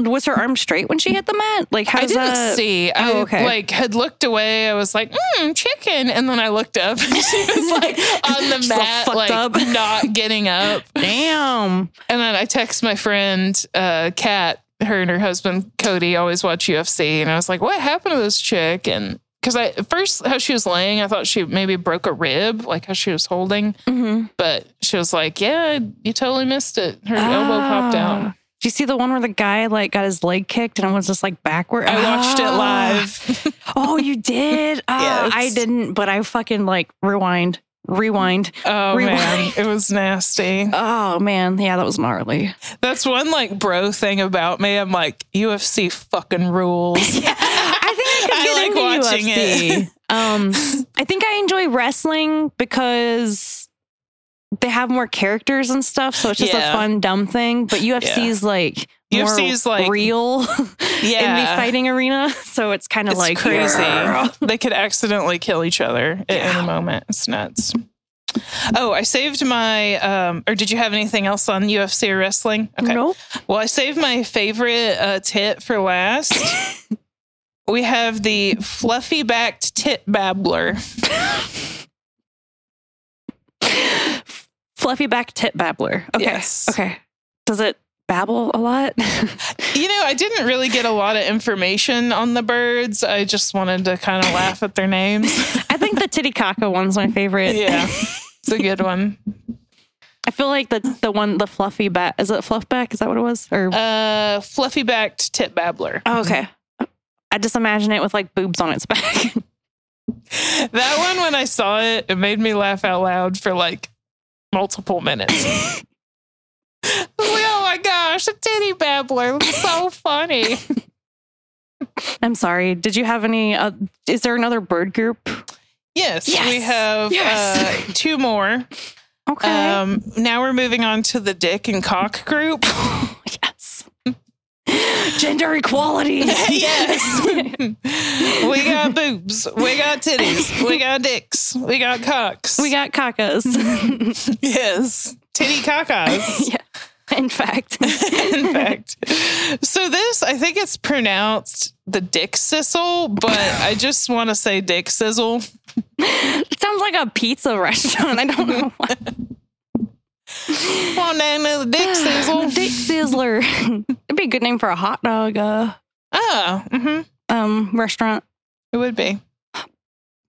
Speaker 2: Was her arm straight when she hit the mat? Like how
Speaker 1: I didn't
Speaker 2: that?
Speaker 1: see. I
Speaker 2: Oh, okay.
Speaker 1: like had looked away. I was like, mm, chicken, and then I looked up, and she was like on the mat, like
Speaker 2: up.
Speaker 1: not getting up.
Speaker 2: Damn.
Speaker 1: And then I text my friend, uh, Kat, her and her husband Cody always watch UFC, and I was like, "What happened to this chick?" And because I first how she was laying, I thought she maybe broke a rib, like how she was holding,
Speaker 2: Mm-hmm.
Speaker 1: but she was like, "Yeah, you totally missed it. Her elbow popped out."
Speaker 2: Do you see the one where the guy like got his leg kicked and it was just like backward?
Speaker 1: I watched it
Speaker 2: Ah.
Speaker 1: live.
Speaker 2: Oh, you did? Ah,
Speaker 1: Yes.
Speaker 2: I didn't, but I fucking like rewind, rewind.
Speaker 1: Oh
Speaker 2: Rewind.
Speaker 1: man, it was nasty.
Speaker 2: Oh man, yeah, that was gnarly.
Speaker 1: That's one like bro thing about me. I'm like UFC fucking rules.
Speaker 2: I think I could
Speaker 1: I
Speaker 2: get
Speaker 1: like
Speaker 2: into
Speaker 1: watching
Speaker 2: UFC.
Speaker 1: it.
Speaker 2: um, I think I enjoy wrestling because they have more characters and stuff, so it's just
Speaker 1: Yeah.
Speaker 2: a fun dumb thing. But UFC's like more
Speaker 1: UFC's like-
Speaker 2: real
Speaker 1: Yeah.
Speaker 2: in the fighting arena, so it's kind of like
Speaker 1: crazy.
Speaker 2: "Yeah."
Speaker 1: they could accidentally kill each other at
Speaker 2: Yeah.
Speaker 1: any moment. It's nuts. Oh, I saved my um or did you have anything else on UFC or wrestling? Okay.
Speaker 2: Nope.
Speaker 1: Well, I saved my favorite uh, tit for last. we have the fluffy backed tit babbler.
Speaker 2: fluffy backed tit babbler. Okay.
Speaker 1: Yes.
Speaker 2: Okay. Does it babble a lot?
Speaker 1: You know, I didn't really get a lot of information on the birds. I just wanted to kind of laugh at their names.
Speaker 2: I think the Titicaca one's my favorite.
Speaker 1: yeah, it's a good one.
Speaker 2: I feel like the the one the fluffy bat is it fluffback? Is that what it was? Or
Speaker 1: Uh, fluffy backed tit babbler.
Speaker 2: oh, okay. I just imagine it with like boobs on its back.
Speaker 1: That one, when I saw it, it made me laugh out loud for like multiple minutes. Gosh, a titty babbler. So funny.
Speaker 2: I'm sorry. Did you have any? Uh, is there another bird group?
Speaker 1: Yes,
Speaker 2: Yes.
Speaker 1: we have
Speaker 2: Yes.
Speaker 1: uh, two more.
Speaker 2: Okay.
Speaker 1: Um, now we're moving on to the dick and cock group.
Speaker 2: yes. Gender equality.
Speaker 1: yes. we got boobs. We got titties. We got dicks. We got cocks.
Speaker 2: we got cacas.
Speaker 1: yes. Titty cacas.
Speaker 2: yeah. In fact.
Speaker 1: in fact. So this, I think it's pronounced the dick sizzle, but I just want to say dick sizzle.
Speaker 2: It sounds like a pizza restaurant. I don't know why.
Speaker 1: Come name the dick sizzle.
Speaker 2: Dick Sizzler. It'd be a good name for a hot dog uh,
Speaker 1: Oh, hmm
Speaker 2: um, restaurant.
Speaker 1: it would be.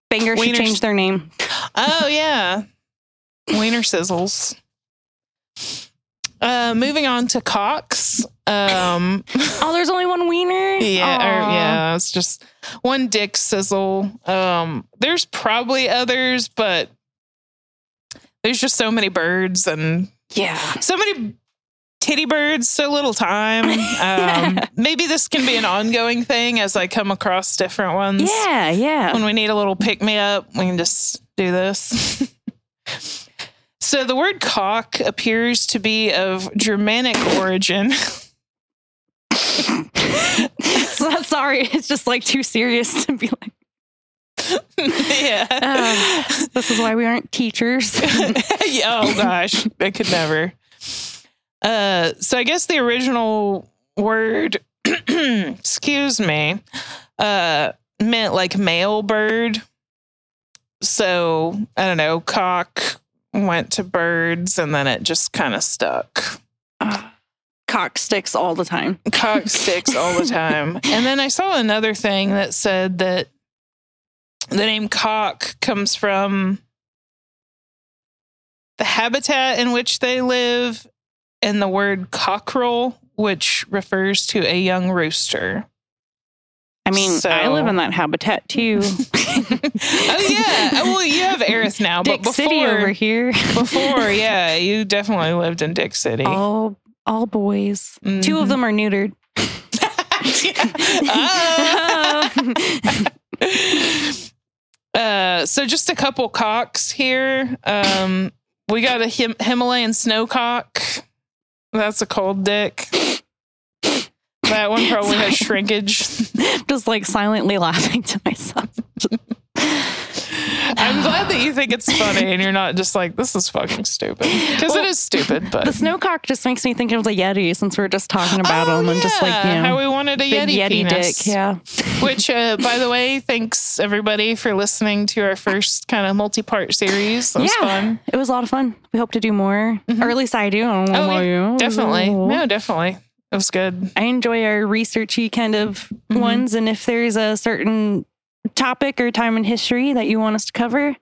Speaker 2: Banger should change their name.
Speaker 1: Oh yeah, wiener sizzles. Uh, moving on to cocks. Um,
Speaker 2: Oh, there's only one wiener?
Speaker 1: yeah, or, yeah, it's just one dick sizzle. Um, there's probably others, but there's just so many birds and
Speaker 2: Yeah.
Speaker 1: so many titty birds, so little time. Um, maybe this can be an ongoing thing as I come across different ones.
Speaker 2: Yeah, yeah.
Speaker 1: When we need a little pick me up, we can just do this. so the word cock appears to be of Germanic origin.
Speaker 2: so, sorry, it's just like too serious to be like,
Speaker 1: yeah.
Speaker 2: Uh, this is why we aren't teachers.
Speaker 1: oh gosh, I could never. Uh, so I guess the original word, excuse me, uh, meant like male bird. So I don't know, cock went to birds, and then it just kind of stuck.
Speaker 2: Cock sticks all the time.
Speaker 1: Cock sticks all the time. And then I saw another thing that said that the name cock comes from the habitat in which they live and the word cockerel, which refers to a young rooster.
Speaker 2: I mean, I live in that habitat too.
Speaker 1: oh yeah. Oh, well, you have Eris now,
Speaker 2: Dick
Speaker 1: but before,
Speaker 2: City over here.
Speaker 1: before, yeah, you definitely lived in Dick City.
Speaker 2: all all boys. Two of
Speaker 1: Mhm.
Speaker 2: them are neutered.
Speaker 1: Oh. uh, so just a couple cocks here. Um, we got a Him- Himalayan snowcock. That's a cold dick. That one probably has shrinkage.
Speaker 2: Just like silently laughing to myself.
Speaker 1: I'm glad that you think it's funny and you're not just like, this is fucking stupid. Because it
Speaker 2: Well,
Speaker 1: is stupid, but.
Speaker 2: The snowcock just makes me think of the Yeti since we are just talking about
Speaker 1: Oh,
Speaker 2: him and just like,
Speaker 1: yeah,
Speaker 2: you know,
Speaker 1: how we wanted a Yeti,
Speaker 2: Yeti
Speaker 1: penis.
Speaker 2: dick. Yeah.
Speaker 1: Which, uh, by the way, thanks everybody for listening to our first kind of multi-part series. That was
Speaker 2: Yeah.
Speaker 1: fun.
Speaker 2: It was a lot of fun. We hope to do more, or at least I do. I
Speaker 1: Oh,
Speaker 2: you.
Speaker 1: Definitely. No, definitely. It was good.
Speaker 2: I enjoy our researchy kind of
Speaker 1: Mhm.
Speaker 2: ones. And if there's a certain topic or time in history that you want us to cover,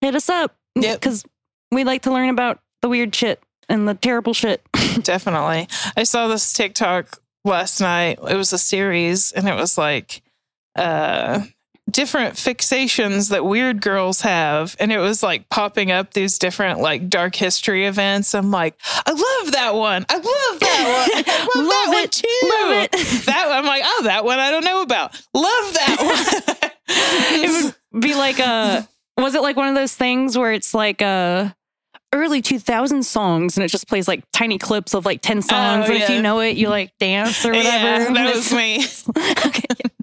Speaker 2: hit us up.
Speaker 1: Yep.
Speaker 2: Because we like to learn about the weird shit and the terrible shit.
Speaker 1: Definitely. I saw this TikTok last night. It was a series and it was like uh different fixations that weird girls have and it was like popping up these different like dark history events. I'm like, I love that one. I love that one. I love, that
Speaker 2: Love
Speaker 1: one
Speaker 2: it.
Speaker 1: too.
Speaker 2: Love it.
Speaker 1: That one, I'm like, oh, that one I don't know about. Love that one.
Speaker 2: it would be like a, was it like one of those things where it's like a, early 2000 songs and it just plays like tiny clips of like 10 songs.
Speaker 1: Oh,
Speaker 2: and if you know it, you like dance or whatever.
Speaker 1: Yeah, that was me.
Speaker 2: okay.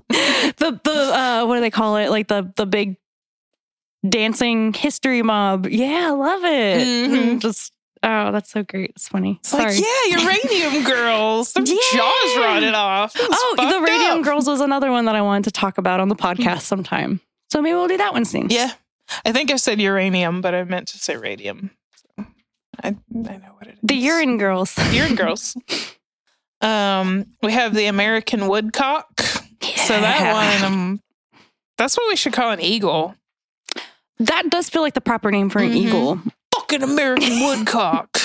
Speaker 2: The the uh what do they call it? Like the the big dancing history mob. Yeah, I love it.
Speaker 1: Mhm.
Speaker 2: Just oh, that's so great. It's funny.
Speaker 1: It's
Speaker 2: Sorry.
Speaker 1: like, yeah, uranium girls. Their
Speaker 2: Yeah.
Speaker 1: jaws rotted off.
Speaker 2: Oh, the Radium
Speaker 1: up.
Speaker 2: Girls was another one that I wanted to talk about on the podcast sometime. So maybe we'll do that one soon.
Speaker 1: Yeah. I think I said uranium, but I meant to say radium. So I, I know what it is.
Speaker 2: The Urine Girls.
Speaker 1: urine girls. Um, we have the American woodcock. So that one, um, that's what we should call an eagle.
Speaker 2: That does feel like the proper name for an
Speaker 1: Mhm.
Speaker 2: eagle.
Speaker 1: Fucking American woodcock.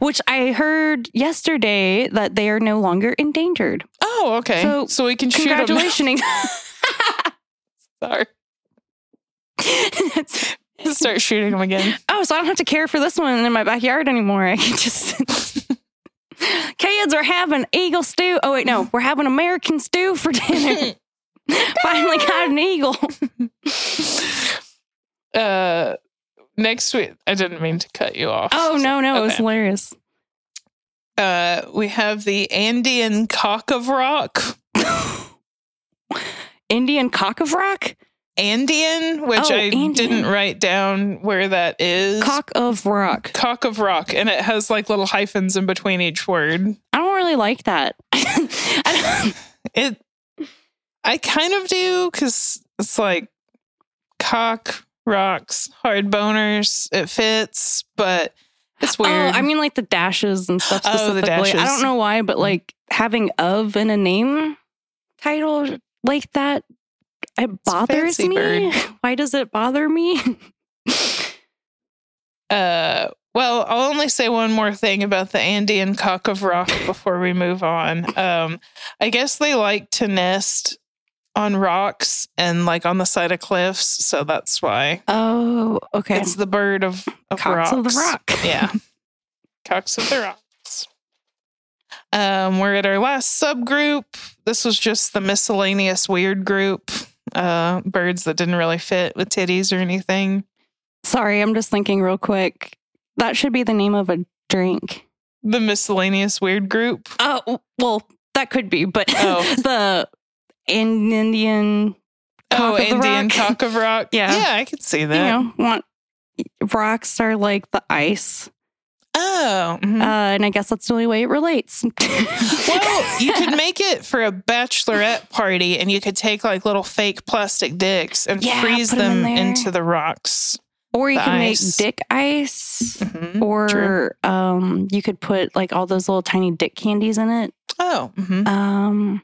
Speaker 2: Which I heard yesterday that they are no longer endangered.
Speaker 1: Oh, okay. So,
Speaker 2: So,
Speaker 1: we can shoot them.
Speaker 2: Congratulations.
Speaker 1: Sorry. Start shooting them again.
Speaker 2: oh, so I don't have to care for this one in my backyard anymore. I can just. Kids, we're having eagle stew. Oh, wait, no. We're having American stew for dinner. Finally got an eagle.
Speaker 1: uh, next week, I didn't mean to cut you off.
Speaker 2: Oh, no, no. It was hilarious.
Speaker 1: Uh, we have the Andean cock of rock.
Speaker 2: Indian cock of rock?
Speaker 1: Andean, which
Speaker 2: Oh,
Speaker 1: I
Speaker 2: Andean.
Speaker 1: didn't write down where that is.
Speaker 2: Cock of rock.
Speaker 1: Cock of rock, and it has like little hyphens in between each word.
Speaker 2: I don't really like that. I
Speaker 1: It, I kind of do because it's like cock rocks, hard boners. It fits, but it's oh, weird.
Speaker 2: Oh, I mean, like the dashes and stuff.
Speaker 1: Oh, the
Speaker 2: Specifically. I don't know why, but like having of in a name title like that, it bothers me.
Speaker 1: bird.
Speaker 2: Why does it bother me?
Speaker 1: Uh, well, I'll only say one more thing about the Andean cock of rock before we move on. Um, I guess they like to nest on rocks and like on the side of cliffs, so that's why
Speaker 2: oh, okay.
Speaker 1: it's the bird of, of
Speaker 2: Cocks
Speaker 1: rocks.
Speaker 2: of the rock.
Speaker 1: Yeah, cocks of the rocks. Um, we're at our last subgroup. This was just the miscellaneous weird group. Uh, birds that didn't really fit with titties or anything.
Speaker 2: Sorry, I'm just thinking real quick. That should be the name of a drink.
Speaker 1: The miscellaneous weird group.
Speaker 2: Oh, well, that could be, but
Speaker 1: Oh.
Speaker 2: the in Indian cock
Speaker 1: oh,
Speaker 2: of the
Speaker 1: Indian
Speaker 2: rock.
Speaker 1: cock of rock.
Speaker 2: Yeah.
Speaker 1: yeah, I could see that.
Speaker 2: you know, want rocks are like the ice.
Speaker 1: Oh, mhm.
Speaker 2: Uh, and I guess that's the only way it relates.
Speaker 1: well, you could make it for a bachelorette party, and you could take like little fake plastic dicks and
Speaker 2: Yeah,
Speaker 1: freeze
Speaker 2: put 'em in
Speaker 1: them
Speaker 2: there.
Speaker 1: into the rocks.
Speaker 2: or you
Speaker 1: the
Speaker 2: could
Speaker 1: ice.
Speaker 2: make dick ice.
Speaker 1: Mhm,
Speaker 2: Or um, you could put like all those little tiny dick candies in it.
Speaker 1: oh, mhm.
Speaker 2: Um,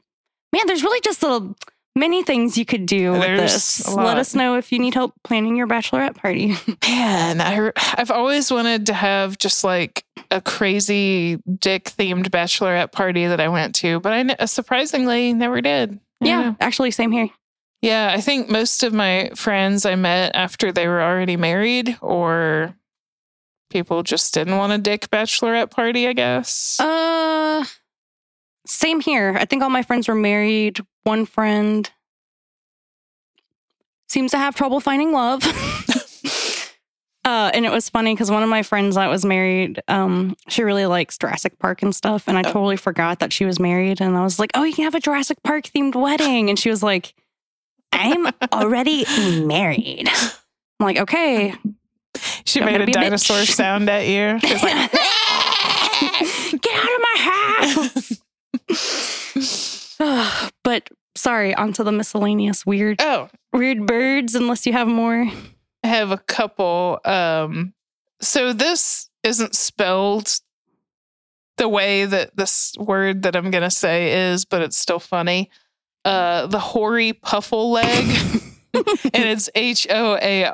Speaker 2: man, there's really just little many things you could do with this. Let us know if you need help planning your bachelorette party.
Speaker 1: man, I I've always wanted to have just like a crazy dick themed bachelorette party that I went to, but I surprisingly never did.
Speaker 2: yeah, actually, same here.
Speaker 1: Yeah, I think most of my friends I met after they were already married or people just didn't want a dick bachelorette party, I guess.
Speaker 2: Uh, same here. I think all my friends were married. One friend seems to have trouble finding love. uh, and it was funny because one of my friends that was married, um, she really likes Jurassic Park and stuff. And I
Speaker 1: Oh.
Speaker 2: totally forgot that she was married. And I was like, "Oh, you can have a Jurassic Park themed wedding." And she was like, "I'm already married." I'm like, "Okay."
Speaker 1: she
Speaker 2: I'm
Speaker 1: made a
Speaker 2: be a
Speaker 1: dinosaur sound at you. Like,
Speaker 2: Get out of my house. but sorry, onto the miscellaneous weird
Speaker 1: oh,
Speaker 2: weird birds, unless you have more.
Speaker 1: I have a couple. Um, so this isn't spelled the way that this word that I'm gonna say is, but it's still funny. Uh, the hoary puffle leg, and it's H O A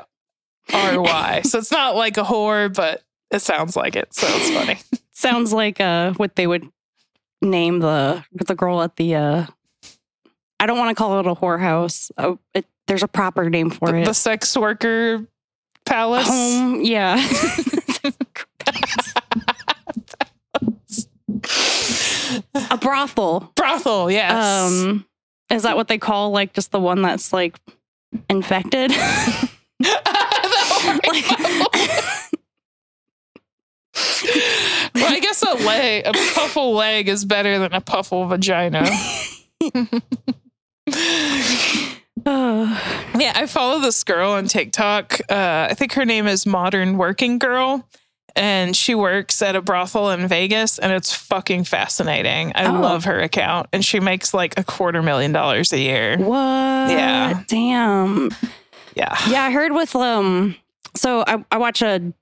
Speaker 1: R Y. So it's not like a whore, but it sounds like it. So it's funny.
Speaker 2: Sounds like uh what they would name the the girl at the uh I don't want to call it a whorehouse. Oh, it, there's a proper name for
Speaker 1: The,
Speaker 2: it.
Speaker 1: the sex worker palace.
Speaker 2: Home, yeah. a brothel.
Speaker 1: Brothel, yes.
Speaker 2: Um, is that what they call like just the one that's like infected? Like.
Speaker 1: Well, I guess a leg, a puffle leg is better than a puffle vagina.
Speaker 2: Oh.
Speaker 1: Yeah, I follow this girl on TikTok. Uh, I think her name is Modern Working Girl, and she works at a brothel in Vegas, and it's fucking fascinating. I
Speaker 2: Oh.
Speaker 1: love her account, and she makes like a quarter million dollars a year.
Speaker 2: What?
Speaker 1: Yeah.
Speaker 2: Damn.
Speaker 1: Yeah.
Speaker 2: Yeah, I heard with um. So I I watch a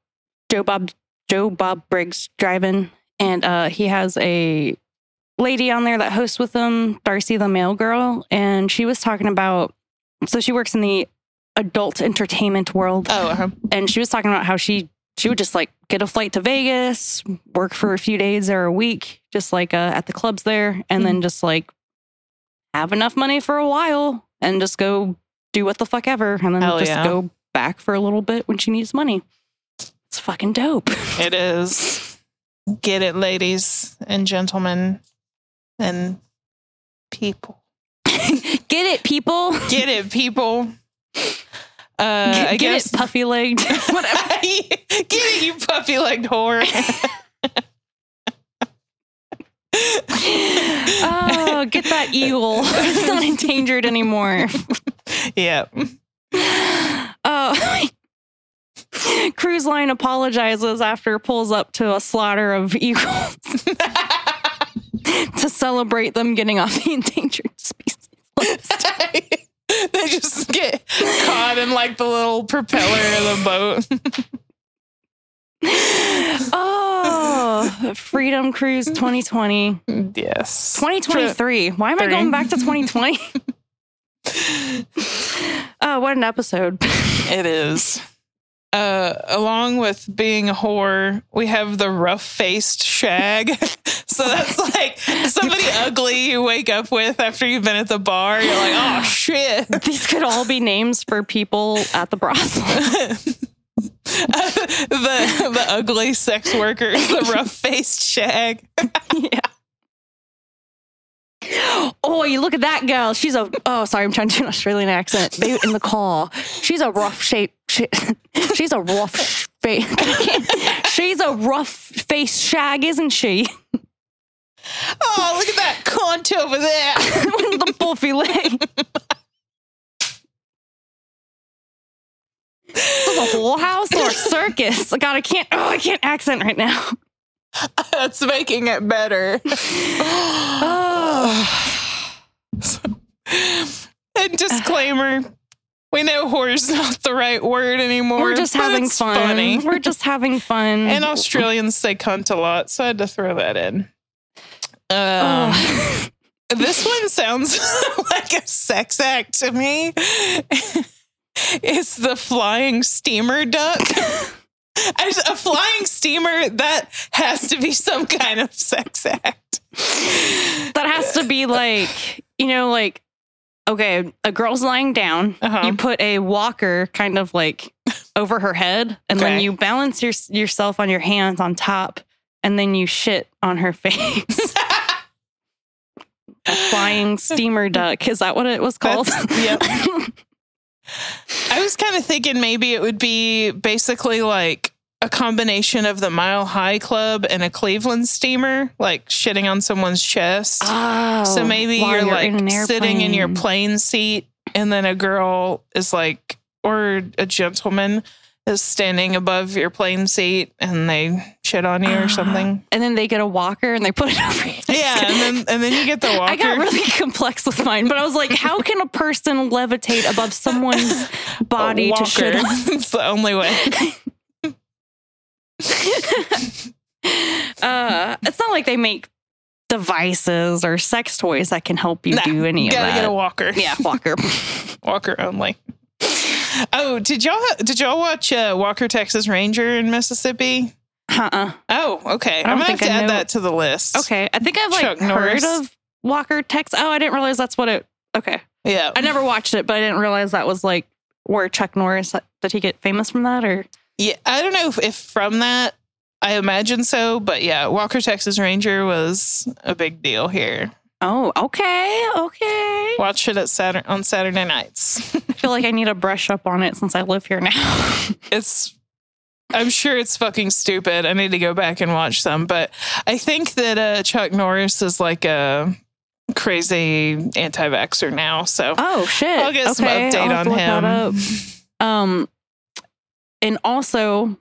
Speaker 2: Joe Bob Joe Bob Briggs Drive-In, and uh, he has a lady on there that hosts with him, Darcy the mail girl, and she was talking about. So she works in the adult entertainment world,
Speaker 1: Oh, uh-huh.
Speaker 2: and she was talking about how she she would just like get a flight to Vegas, work for a few days or a week, just like uh, at the clubs there, and then just like have enough money for a while and just go do what the fuck ever, and then
Speaker 1: Hell
Speaker 2: just
Speaker 1: yeah.
Speaker 2: go back for a little bit when she needs money. Fucking dope.
Speaker 1: it is. Get it, ladies and gentlemen, and people.
Speaker 2: Get it, people.
Speaker 1: Get it, people. Uh,
Speaker 2: Get,
Speaker 1: I
Speaker 2: get
Speaker 1: guess
Speaker 2: it, puffy legged.
Speaker 1: Get it, you puffy legged whore.
Speaker 2: oh, get that eagle. It's not endangered anymore.
Speaker 1: yeah.
Speaker 2: Oh, cruise line apologizes after pulls up to a slaughter of eagles to celebrate them getting off the endangered species list.
Speaker 1: they just get caught in like the little propeller of the boat.
Speaker 2: Oh, Freedom Cruise 2020.
Speaker 1: yes.
Speaker 2: 2023. Why am I going back to 2020? oh, what an episode.
Speaker 1: It is. Uh, along with being a whore, we have the rough faced shag. so that's like somebody ugly you wake up with after you've been at the bar. You're like, oh shit.
Speaker 2: These could all be names for people at the brothel.
Speaker 1: the the ugly sex workers, the rough faced shag.
Speaker 2: yeah. Oh, you look at that girl. She's a oh, sorry, I'm trying to do an Australian accent. They in the car. She's a rough shape. She, she's a rough face. she's a rough face shag, isn't she?
Speaker 1: Oh, look at that cunt over there.
Speaker 2: With the puffy leg. This is a whorehouse or a circus. God, I can't. Oh, I can't accent right now.
Speaker 1: That's making it better.
Speaker 2: Oh.
Speaker 1: and disclaimer. We know whore's not the right word anymore.
Speaker 2: We're just having fun.
Speaker 1: Funny.
Speaker 2: We're just having fun.
Speaker 1: and Australians say cunt a lot, so I had to throw that in. Um,
Speaker 2: Oh.
Speaker 1: this one sounds like a sex act to me. it's the flying steamer duck. A flying steamer, that has to be some kind of sex act.
Speaker 2: that has to be like, you know, like, okay, a girl's lying down.
Speaker 1: Uh-huh.
Speaker 2: You put a walker kind of like over her head, and then you balance your, yourself on your hands on top, and then you shit on her face. a flying steamer duck. Is that what it was called?
Speaker 1: That's- yep. I was kind of thinking maybe it would be basically like a combination of the Mile High Club and a Cleveland steamer, like shitting on someone's chest.
Speaker 2: Oh,
Speaker 1: so maybe
Speaker 2: while
Speaker 1: you're, like
Speaker 2: an
Speaker 1: sitting in your plane seat, and then a girl is like, or a gentleman is standing above your plane seat, and they shit on you or something.
Speaker 2: and then they get a walker and they put it over. your
Speaker 1: Yeah, and then and then you get the walker.
Speaker 2: I got really complex with mine, but I was like, how can a person levitate above someone's body to shit on?
Speaker 1: it's the only way.
Speaker 2: uh, it's not like they make devices or sex toys that can help you
Speaker 1: Nah,
Speaker 2: do any of
Speaker 1: Gotta
Speaker 2: that.
Speaker 1: get a walker.
Speaker 2: yeah, walker.
Speaker 1: Walker only. Oh, did y'all did y'all watch uh, Walker Texas Ranger in Mississippi?
Speaker 2: uh-uh.
Speaker 1: Oh, okay.
Speaker 2: I
Speaker 1: I'm gonna have to add that to the list.
Speaker 2: Okay, I think I've like
Speaker 1: Chuck
Speaker 2: heard
Speaker 1: Norris.
Speaker 2: of Walker Tex. Oh, I didn't realize that's what it. Okay,
Speaker 1: Yeah.
Speaker 2: I never watched it, but I didn't realize that was like where Chuck Norris did he get famous from that or?
Speaker 1: Yeah. I don't know if, if from that. I imagine so, but yeah, Walker Texas Ranger was a big deal here.
Speaker 2: Oh, okay, okay.
Speaker 1: Watch it at Saturday on Saturday nights.
Speaker 2: I feel like I need to brush up on it since I live here now.
Speaker 1: it's I'm sure it's fucking stupid. I need to go back and watch some, but I think that uh, Chuck Norris is like a crazy anti-vaxxer now. So
Speaker 2: Oh shit!
Speaker 1: I'll get some update on
Speaker 2: to look that
Speaker 1: him.
Speaker 2: Um, and also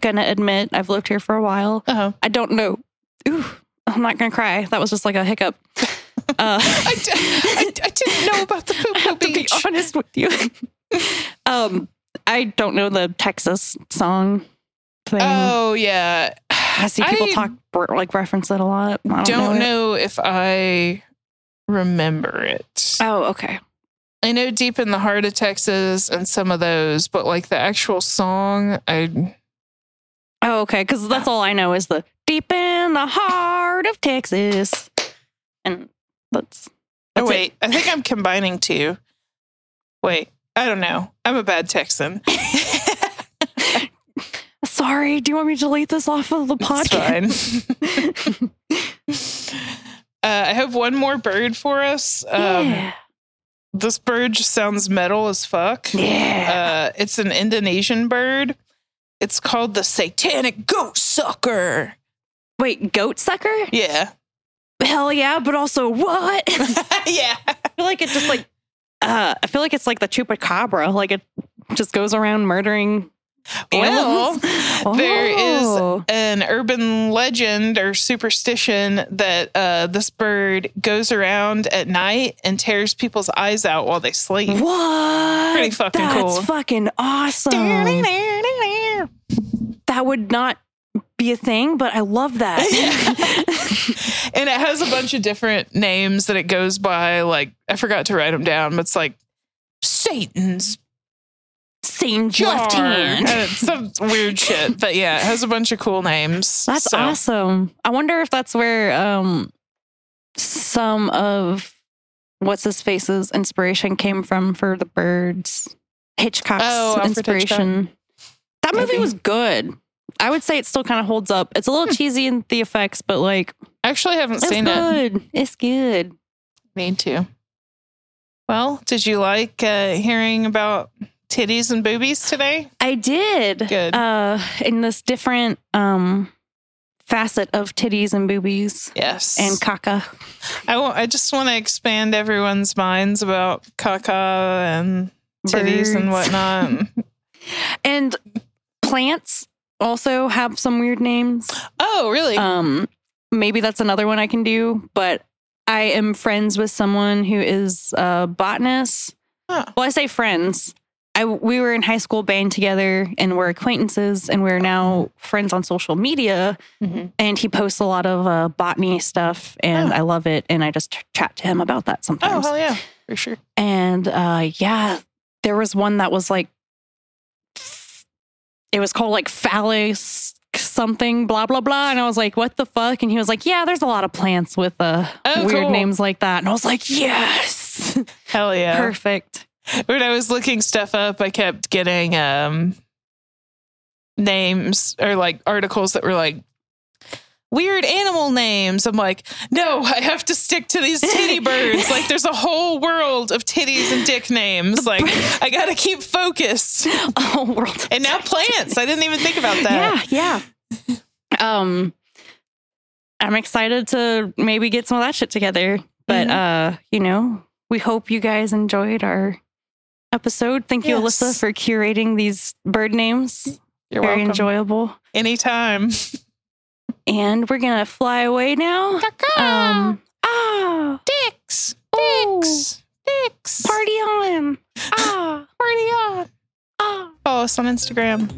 Speaker 2: gonna admit I've lived here for a while.
Speaker 1: Uh-huh.
Speaker 2: I don't know. Ooh, I'm not gonna cry. That was just like a hiccup. Uh,
Speaker 1: I, d- I, I didn't know about the poo
Speaker 2: I have to be honest with you. um, I don't know the Texas song thing.
Speaker 1: Oh yeah,
Speaker 2: I see people
Speaker 1: I
Speaker 2: talk like reference it a lot. I don't,
Speaker 1: don't
Speaker 2: know.
Speaker 1: know if I remember it.
Speaker 2: Oh, okay.
Speaker 1: I know deep in the heart of Texas and some of those, but like the actual song, I
Speaker 2: Oh, okay. Because that's all I know is the deep in the heart of Texas, and that's.
Speaker 1: oh
Speaker 2: that's it.
Speaker 1: wait, I think I'm combining two. Wait, I don't know. I'm a bad Texan.
Speaker 2: Sorry. Do you want me to delete this off of the
Speaker 1: It's
Speaker 2: podcast?
Speaker 1: fine. uh, I have one more bird for us. Um,
Speaker 2: yeah.
Speaker 1: This bird just sounds metal as fuck.
Speaker 2: Yeah.
Speaker 1: Uh, it's an Indonesian bird. It's called the satanic goat sucker.
Speaker 2: Wait, goat sucker?
Speaker 1: Yeah.
Speaker 2: Hell yeah! But also what?
Speaker 1: Yeah.
Speaker 2: I feel like it just like. Uh, I feel like it's like the chupacabra. Like it just goes around murdering.
Speaker 1: Well,
Speaker 2: animals.
Speaker 1: there is
Speaker 2: Oh.
Speaker 1: an urban legend or superstition that uh, this bird goes around at night and tears people's eyes out while they sleep.
Speaker 2: What?
Speaker 1: Pretty fucking
Speaker 2: That's
Speaker 1: cool.
Speaker 2: fucking awesome. That would not be a thing, but I love that.
Speaker 1: and it has a bunch of different names that it goes by. Like, I forgot to write them down, but it's like Satan's
Speaker 2: Satan's
Speaker 1: jar.
Speaker 2: left hand.
Speaker 1: And some weird shit. But yeah, it has a bunch of cool names.
Speaker 2: That's
Speaker 1: So,
Speaker 2: awesome. I wonder if that's where um some of what's his face's inspiration came from for the birds. Hitchcock's
Speaker 1: Oh,
Speaker 2: inspiration. That movie was good. I would say it still kind of holds up. It's a little cheesy in the effects, but like
Speaker 1: I actually haven't
Speaker 2: it's
Speaker 1: seen it.
Speaker 2: It's good. It's good.
Speaker 1: Need to. Well, did you like uh, hearing about titties and boobies today?
Speaker 2: I did.
Speaker 1: Good.
Speaker 2: Uh in this different um facet of titties and boobies
Speaker 1: Yes.
Speaker 2: and caca.
Speaker 1: I I just want to expand everyone's minds about caca and titties and whatnot.
Speaker 2: And plants also have some weird names.
Speaker 1: oh, really?
Speaker 2: Um, maybe that's another one I can do, but I am friends with someone who is a botanist.
Speaker 1: Huh.
Speaker 2: Well, I say friends. I we were in high school band together and we're acquaintances and we're now friends on social media.
Speaker 1: Mhm.
Speaker 2: And he posts a lot of uh, botany stuff and
Speaker 1: Oh.
Speaker 2: I love it. And I just chat to him about that
Speaker 1: Oh,
Speaker 2: sometimes.
Speaker 1: hell yeah. For sure.
Speaker 2: And uh, yeah, there was one that was like, it was called like phallus something, blah, blah, blah. And I was like, what the fuck? And he was like, yeah, there's a lot of plants with uh,
Speaker 1: Oh,
Speaker 2: weird
Speaker 1: cool.
Speaker 2: names like that. And I was like, yes,
Speaker 1: Hell yeah.
Speaker 2: perfect.
Speaker 1: when I was looking stuff up, I kept getting um names or like articles that were like weird animal names. I'm like, no, I have to stick to these titty birds. like there's a whole world of titties and dick names. Like I gotta keep focused.
Speaker 2: Oh, world.
Speaker 1: And now plants. I didn't even think about that.
Speaker 2: Yeah, yeah. um, I'm excited to maybe get some of that shit together. But
Speaker 1: Mhm.
Speaker 2: uh, you know, we hope you guys enjoyed our episode. Thank you,
Speaker 1: Yes.
Speaker 2: Alyssa, for curating these bird names.
Speaker 1: You're
Speaker 2: Very
Speaker 1: welcome.
Speaker 2: enjoyable.
Speaker 1: Anytime.
Speaker 2: And we're gonna fly away now. Um, ah,
Speaker 1: dicks.
Speaker 2: oh,
Speaker 1: Dicks. Dicks.
Speaker 2: party on. Ah,
Speaker 1: Party on.
Speaker 2: ah.
Speaker 1: Follow us on Instagram.